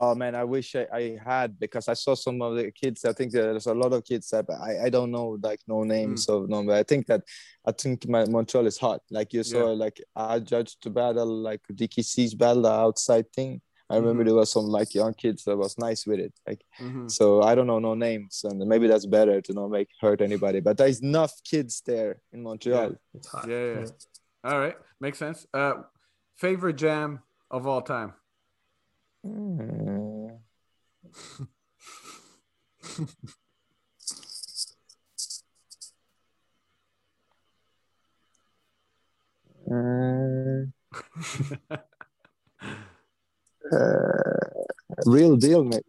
Oh man, I wish I, I had because I saw some of the kids. I think there's a lot of kids that I, I don't know like no names of no, but I think that I think my, Montreal is hot. Like you saw, like I judged to battle like DKC's battle the outside thing. I remember Mhm. there was some like young kids that was nice with it. Like Mhm. so, I don't know no names, and maybe that's better to not make hurt anybody. But there's enough kids there in Montreal. It's hot. Yeah, yeah. All right, makes sense. Uh, favorite jam of all time? Mm. Uh, real deal, maybe.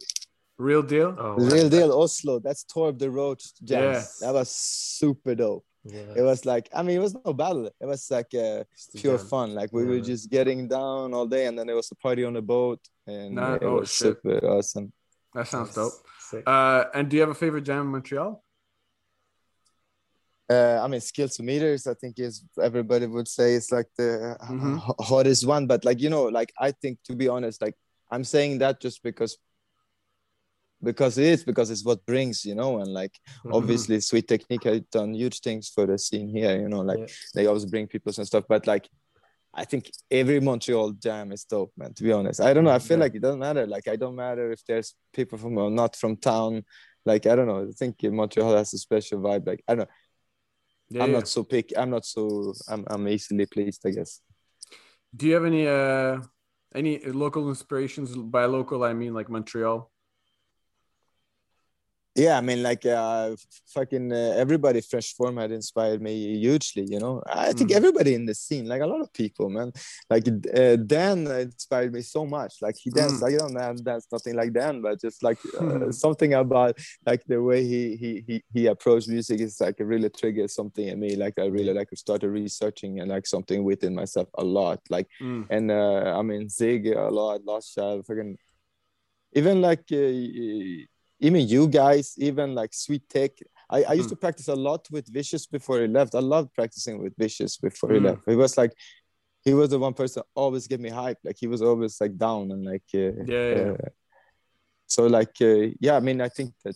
Real deal. Oh, Real deal, Oslo. That's Torb the Roach jam. Yeah. That was super dope. Yeah. It was like, I mean, it was no battle. It was like uh, pure jam. fun. Like we were just getting down all day, and then there was a party on the boat, and Nah, it oh, was shit. super awesome. That sounds That's dope. sick. Uh, and do you have a favorite jam in Montreal? Uh, I mean, skills to meters. I think is everybody would say it's like the uh, Mhm. hottest one. But like you know, like I think to be honest, like I'm saying that just because because it is because it's what brings you know and like Mhm. obviously sweet technique has done huge things for the scene here you know like Yeah. they always bring people and stuff but like i think every montreal jam is dope man to be honest i don't know i feel Yeah. like it doesn't matter like i don't matter if there's people from or not from town like i don't know i think montreal has a special vibe like i don't know Yeah, i'm yeah. not so pick i'm not so i'm, I'm easily pleased i guess Do you have any uh any local inspirations? By local, I mean like Montreal. Yeah i mean like uh fucking uh, everybody fresh format inspired me hugely you know i think Mhm. everybody in the scene like a lot of people man like uh, dan inspired me so much like he danced Mm. like, i don't dance, dance nothing like dan but just like uh, something about like the way he, he he he approached music is like it really triggers something in me like i really like started researching and like something within myself a lot like Mm. and uh, I mean Zig a lot, Lost Child, fucking even like uh, even you guys, even like Sweet Tech. I, I used Mm. to practice a lot with Vicious before he left. I loved practicing with Vicious before he Mm. left. He was like he was the one person always give me hype. Like he was always like down and like uh, Yeah, yeah. uh, so like uh, yeah, I mean I think that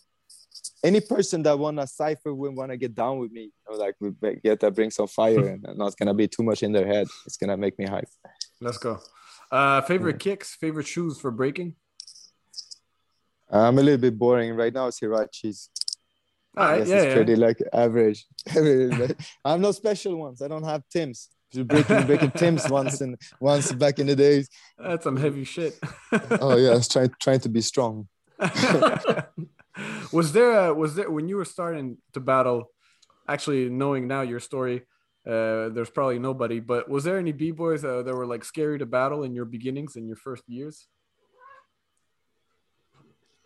any person that wanna cipher will wanna get down with me, you know, like we get that bring some fire and not gonna be too much in their head. It's gonna make me hype. Let's go. Uh, favorite kicks, favorite shoes for breaking. I'm a little bit boring right now. It's Huaraches. All right, yeah, it's yeah. pretty like average. I have no special ones. I don't have Tim's. Breaking breaking Tim's once and once back in the days. That's some heavy shit. Oh yeah, I was trying trying to be strong. was there a, was there when you were starting to battle actually knowing now your story uh there's probably nobody but was there any b-boys uh, that were like scary to battle in your beginnings in your first years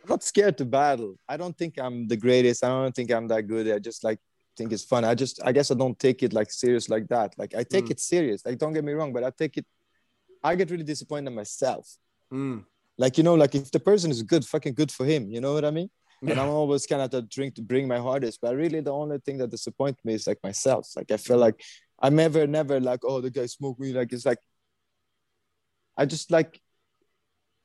I'm not scared to battle. I don't think I'm the greatest. I don't think I'm that good. I just like think it's fun. I just I guess I don't take it like serious like that. Like I take Mm. it serious. Like don't get me wrong, but I take it. I get really disappointed in myself. Mm. Like you know, like if the person is good, fucking good for him. You know what I mean? and I'm always kind of the drink to bring my hardest. But really, the only thing that disappoints me is like myself. Like I feel like I'm never, never like, oh, the guy smoked me. Like it's like I just like,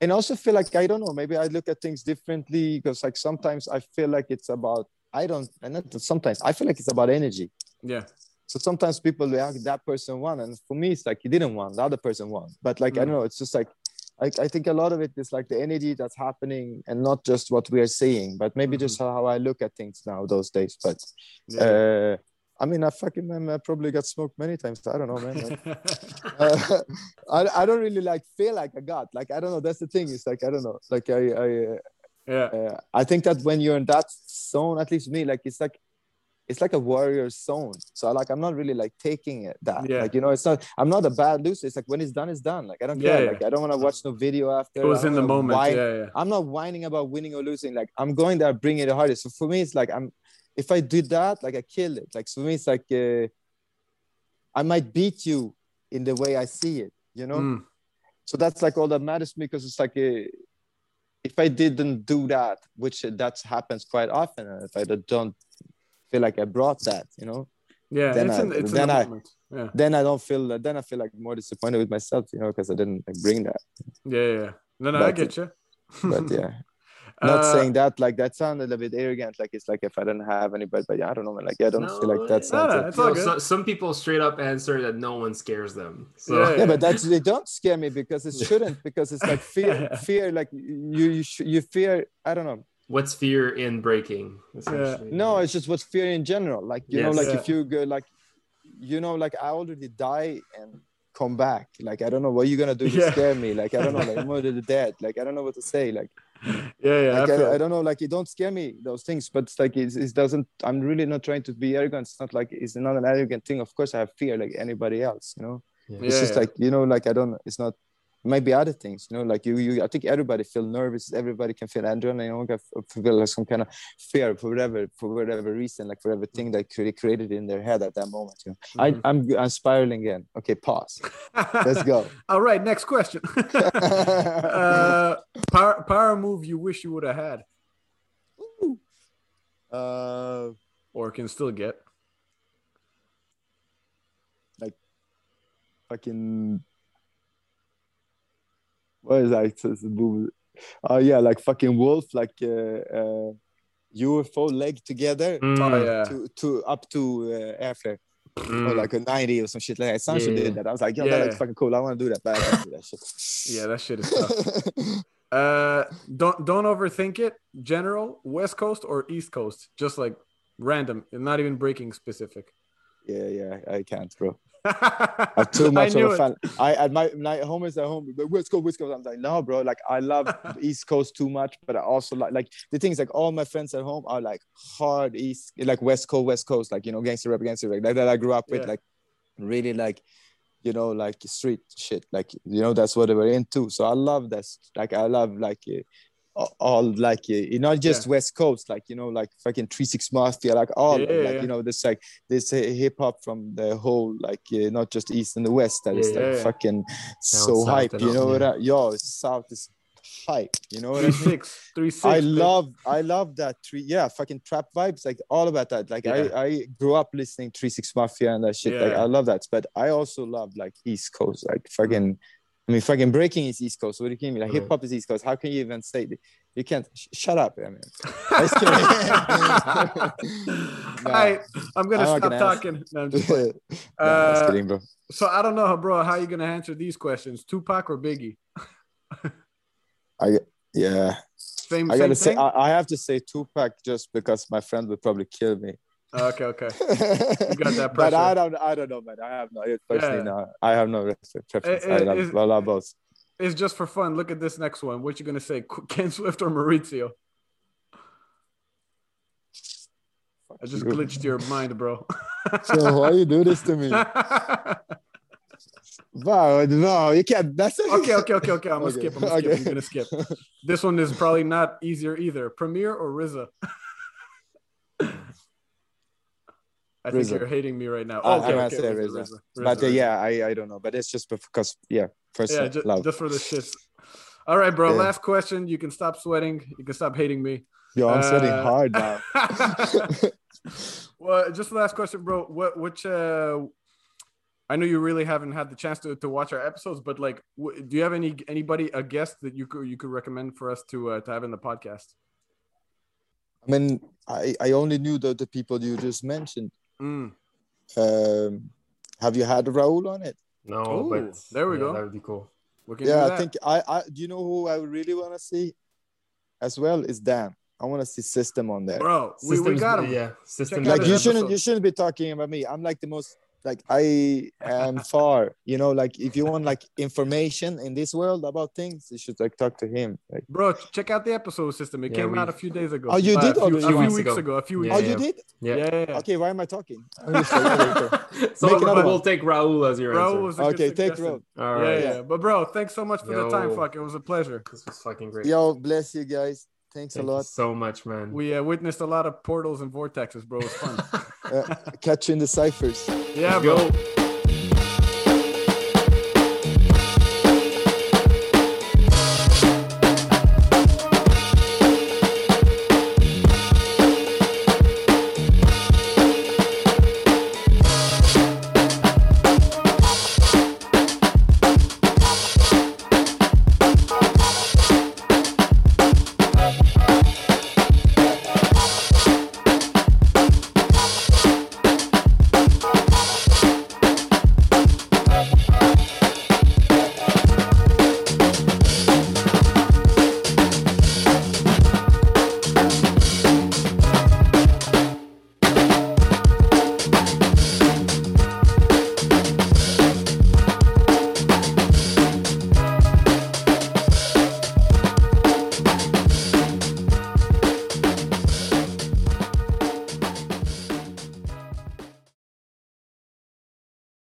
and also feel like I don't know. Maybe I look at things differently because like sometimes I feel like it's about I don't, and not sometimes I feel like it's about energy. yeah So sometimes people react that person won, and for me it's like he didn't won, the other person won. But like I Mm. don't know, it's just like I, I think a lot of it is like the energy that's happening, and not just what we are seeing, but maybe just how I look at things now those days. But yeah uh, I mean, I fucking man, I probably got smoked many times. I don't know, man. Like, uh, I, I don't really like feel like I got like I don't know. That's the thing. It's like I don't know. Like I I uh, yeah uh, I think that when you're in that zone, at least me, like it's like it's like a warrior zone. So like I'm not really like taking it that. Yeah. Like you know, it's not. I'm not a bad loser. It's like when it's done, it's done. Like I don't care. yeah. Like I don't want to watch no video after. it was in the moment whine. yeah yeah I'm not whining about winning or losing. Like I'm going there, bringing it the hardest. So for me, it's like I'm. If I did that, like I kill it. Like for me, it's like uh, I might beat you in the way I see it. You know. Mm. So that's like all that matters to me because it's like uh if I didn't do that, which that happens quite often, and if I don't feel like I brought that, you know, yeah Then it's I- in then the I- yeah then I don't feel then I feel like more disappointed with myself, you know, because I didn't like, bring that. yeah yeah, yeah no no i get you But yeah, not Uh, saying that like that sounded a bit arrogant, like it's like if I don't have anybody, but yeah, I don't know, man. Like I don't feel like No, that no, sounds. no, like- No, so, some people straight up answer that no one scares them. So Yeah. yeah, but that's they don't scare me because it shouldn't because it's like fear, fear, like you you sh- you fear. I don't know. what's fear in breaking? essentially? No, it's just what's fear in general. Like you know, like Yeah. if you go like, you know, like I already die and come back. Like I don't know what you're gonna do to Yeah. scare me. Like I don't know, like I'm already dead. Like I don't know what to say. Like yeah yeah like I feel I, I don't know. Like it don't scare me those things. But it's like it's, it doesn't. I'm really not trying to be arrogant. It's not like it's not an arrogant thing. Of course, I have fear like anybody else. You know, Yeah. it's Yeah, just yeah. like you know, like I don't. It's not. It might be other things, you know, like you, you. I think everybody feel nervous. Everybody can feel adrenaline. You know, feel like some kind of fear for whatever, for whatever reason, like for everything that they created in their head at that moment. You know, Mhm. I, I'm, I'm spiraling again. Okay, pause. Let's go. All right, next question. uh, power power move you wish you would have had, uh, or can still get. Like fucking what is that? It's a move. Oh yeah, like fucking wolf, like uh, uh, UFO leg together Mm. Oh yeah, to to up to uh, airflare Mm. or like a 90 or some shit like that. Sancho Yeah. did that. I was like, yo, Yeah. that looks fucking cool. I want to do that, but I can't do that shit. yeah, that shit is tough. Uh, don't don't overthink it. General, West Coast or East Coast, just like random, not even breaking specific. yeah, yeah, I can't, bro. I'm too much I of a it. fan. I at my my home is at home. But West Coast, West Coast. I'm like, no, bro. Like I love East Coast too much, but I also like like the things like all my friends at home are like hard East, like West Coast, West Coast, like you know, gangster rap, gangster rap, like that I grew up with, Yeah. like really like you know, like street shit, like you know, that's what they were into. So I love that. Like I love like. All- like uh, not just Yeah. West Coast, like you know, like fucking Three Six Mafia, like all Yeah, like yeah. you know, this like this uh, hip hop from the whole like uh, not just East and the West that is like fucking so south hype. You know what? I, yo, South is hype. You know what I mean? six, three six. I babe. love, I love that three. Yeah, fucking trap vibes, like all about that. Like. I, I grew up listening Three Six Mafia and that shit. Like. I love that. But I also love like East Coast, like fucking. I mean, fucking breaking is East Coast. What do you mean? Like hip hop is East Coast. How can you even say that? You can't. Sh- shut up, I mean. Just kidding. All right, I'm gonna I'm stop gonna talking. No, I'm just no, Uh, kidding, bro. so I don't know, bro. How you gonna answer these questions? Tupac or Biggie? I Yeah, Same. I same gotta say, thing? I, I have to say Tupac just because my friend would probably kill me. Okay, okay. you got that pressure. But I don't, I don't know, man. I have no, personally, Yeah. no, I have no. Eh, I love, I love both. It's just for fun. Look at this next one. What you gonna say? Ken Swift or Maurizio? I just you. glitched your mind, bro. So why you do this to me? Wow, no, you can't. That's okay, okay, okay, okay. I'm gonna Okay, skip. I'm gonna skip. okay. I'm gonna skip. This one is probably not easier either. Premier or RZA? I think you're hating me right now. I- okay, okay, say RZA, RZA. RZA, But uh, yeah, I, I don't know. But it's just because, yeah, first yeah, just, love. just for the shits. All right, bro. Yeah. Last question. You can stop sweating. You can stop hating me. Yo, I'm sweating uh, hard now. well, just the last question, bro. What which uh I know you really haven't had the chance to, to watch our episodes, but like, do you have any anybody a guest that you could you could recommend for us to uh, to have in the podcast? I mean, I, I only knew the, the people you just mentioned. Mm. Um, have you had a Raul on it? No, Ooh, but there we yeah, go. That would be cool. We Yeah, I think I, I. Do you know who I really want to see, as well? Is Dan. I want to see System on there. bro. We, we got him. Yeah, System. like you episode. shouldn't you shouldn't be talking about me i'm like the most like i am far you know like if you want like information in this world about things you should like talk to him like Bro, check out the episode system. It Yeah, came we- out a few days ago. Oh, you Uh, did a few, a Few few weeks weeks ago. ago. A few Yeah, oh ago. you did Yeah. Yeah, yeah, yeah. okay why am i talking just so Make we'll one. take Raul as your Bro answer. was a good Okay, take suggestion. Raul. All Yeah, right. yeah, But bro, thanks so much for the time. Fuck, it was a pleasure. This was fucking great. yo bless you guys thanks Thank a you lot so much, man. We uh, witnessed a lot of portals and vortexes, bro. It was fun. uh, catch you in the ciphers yeah, Let's bro. go.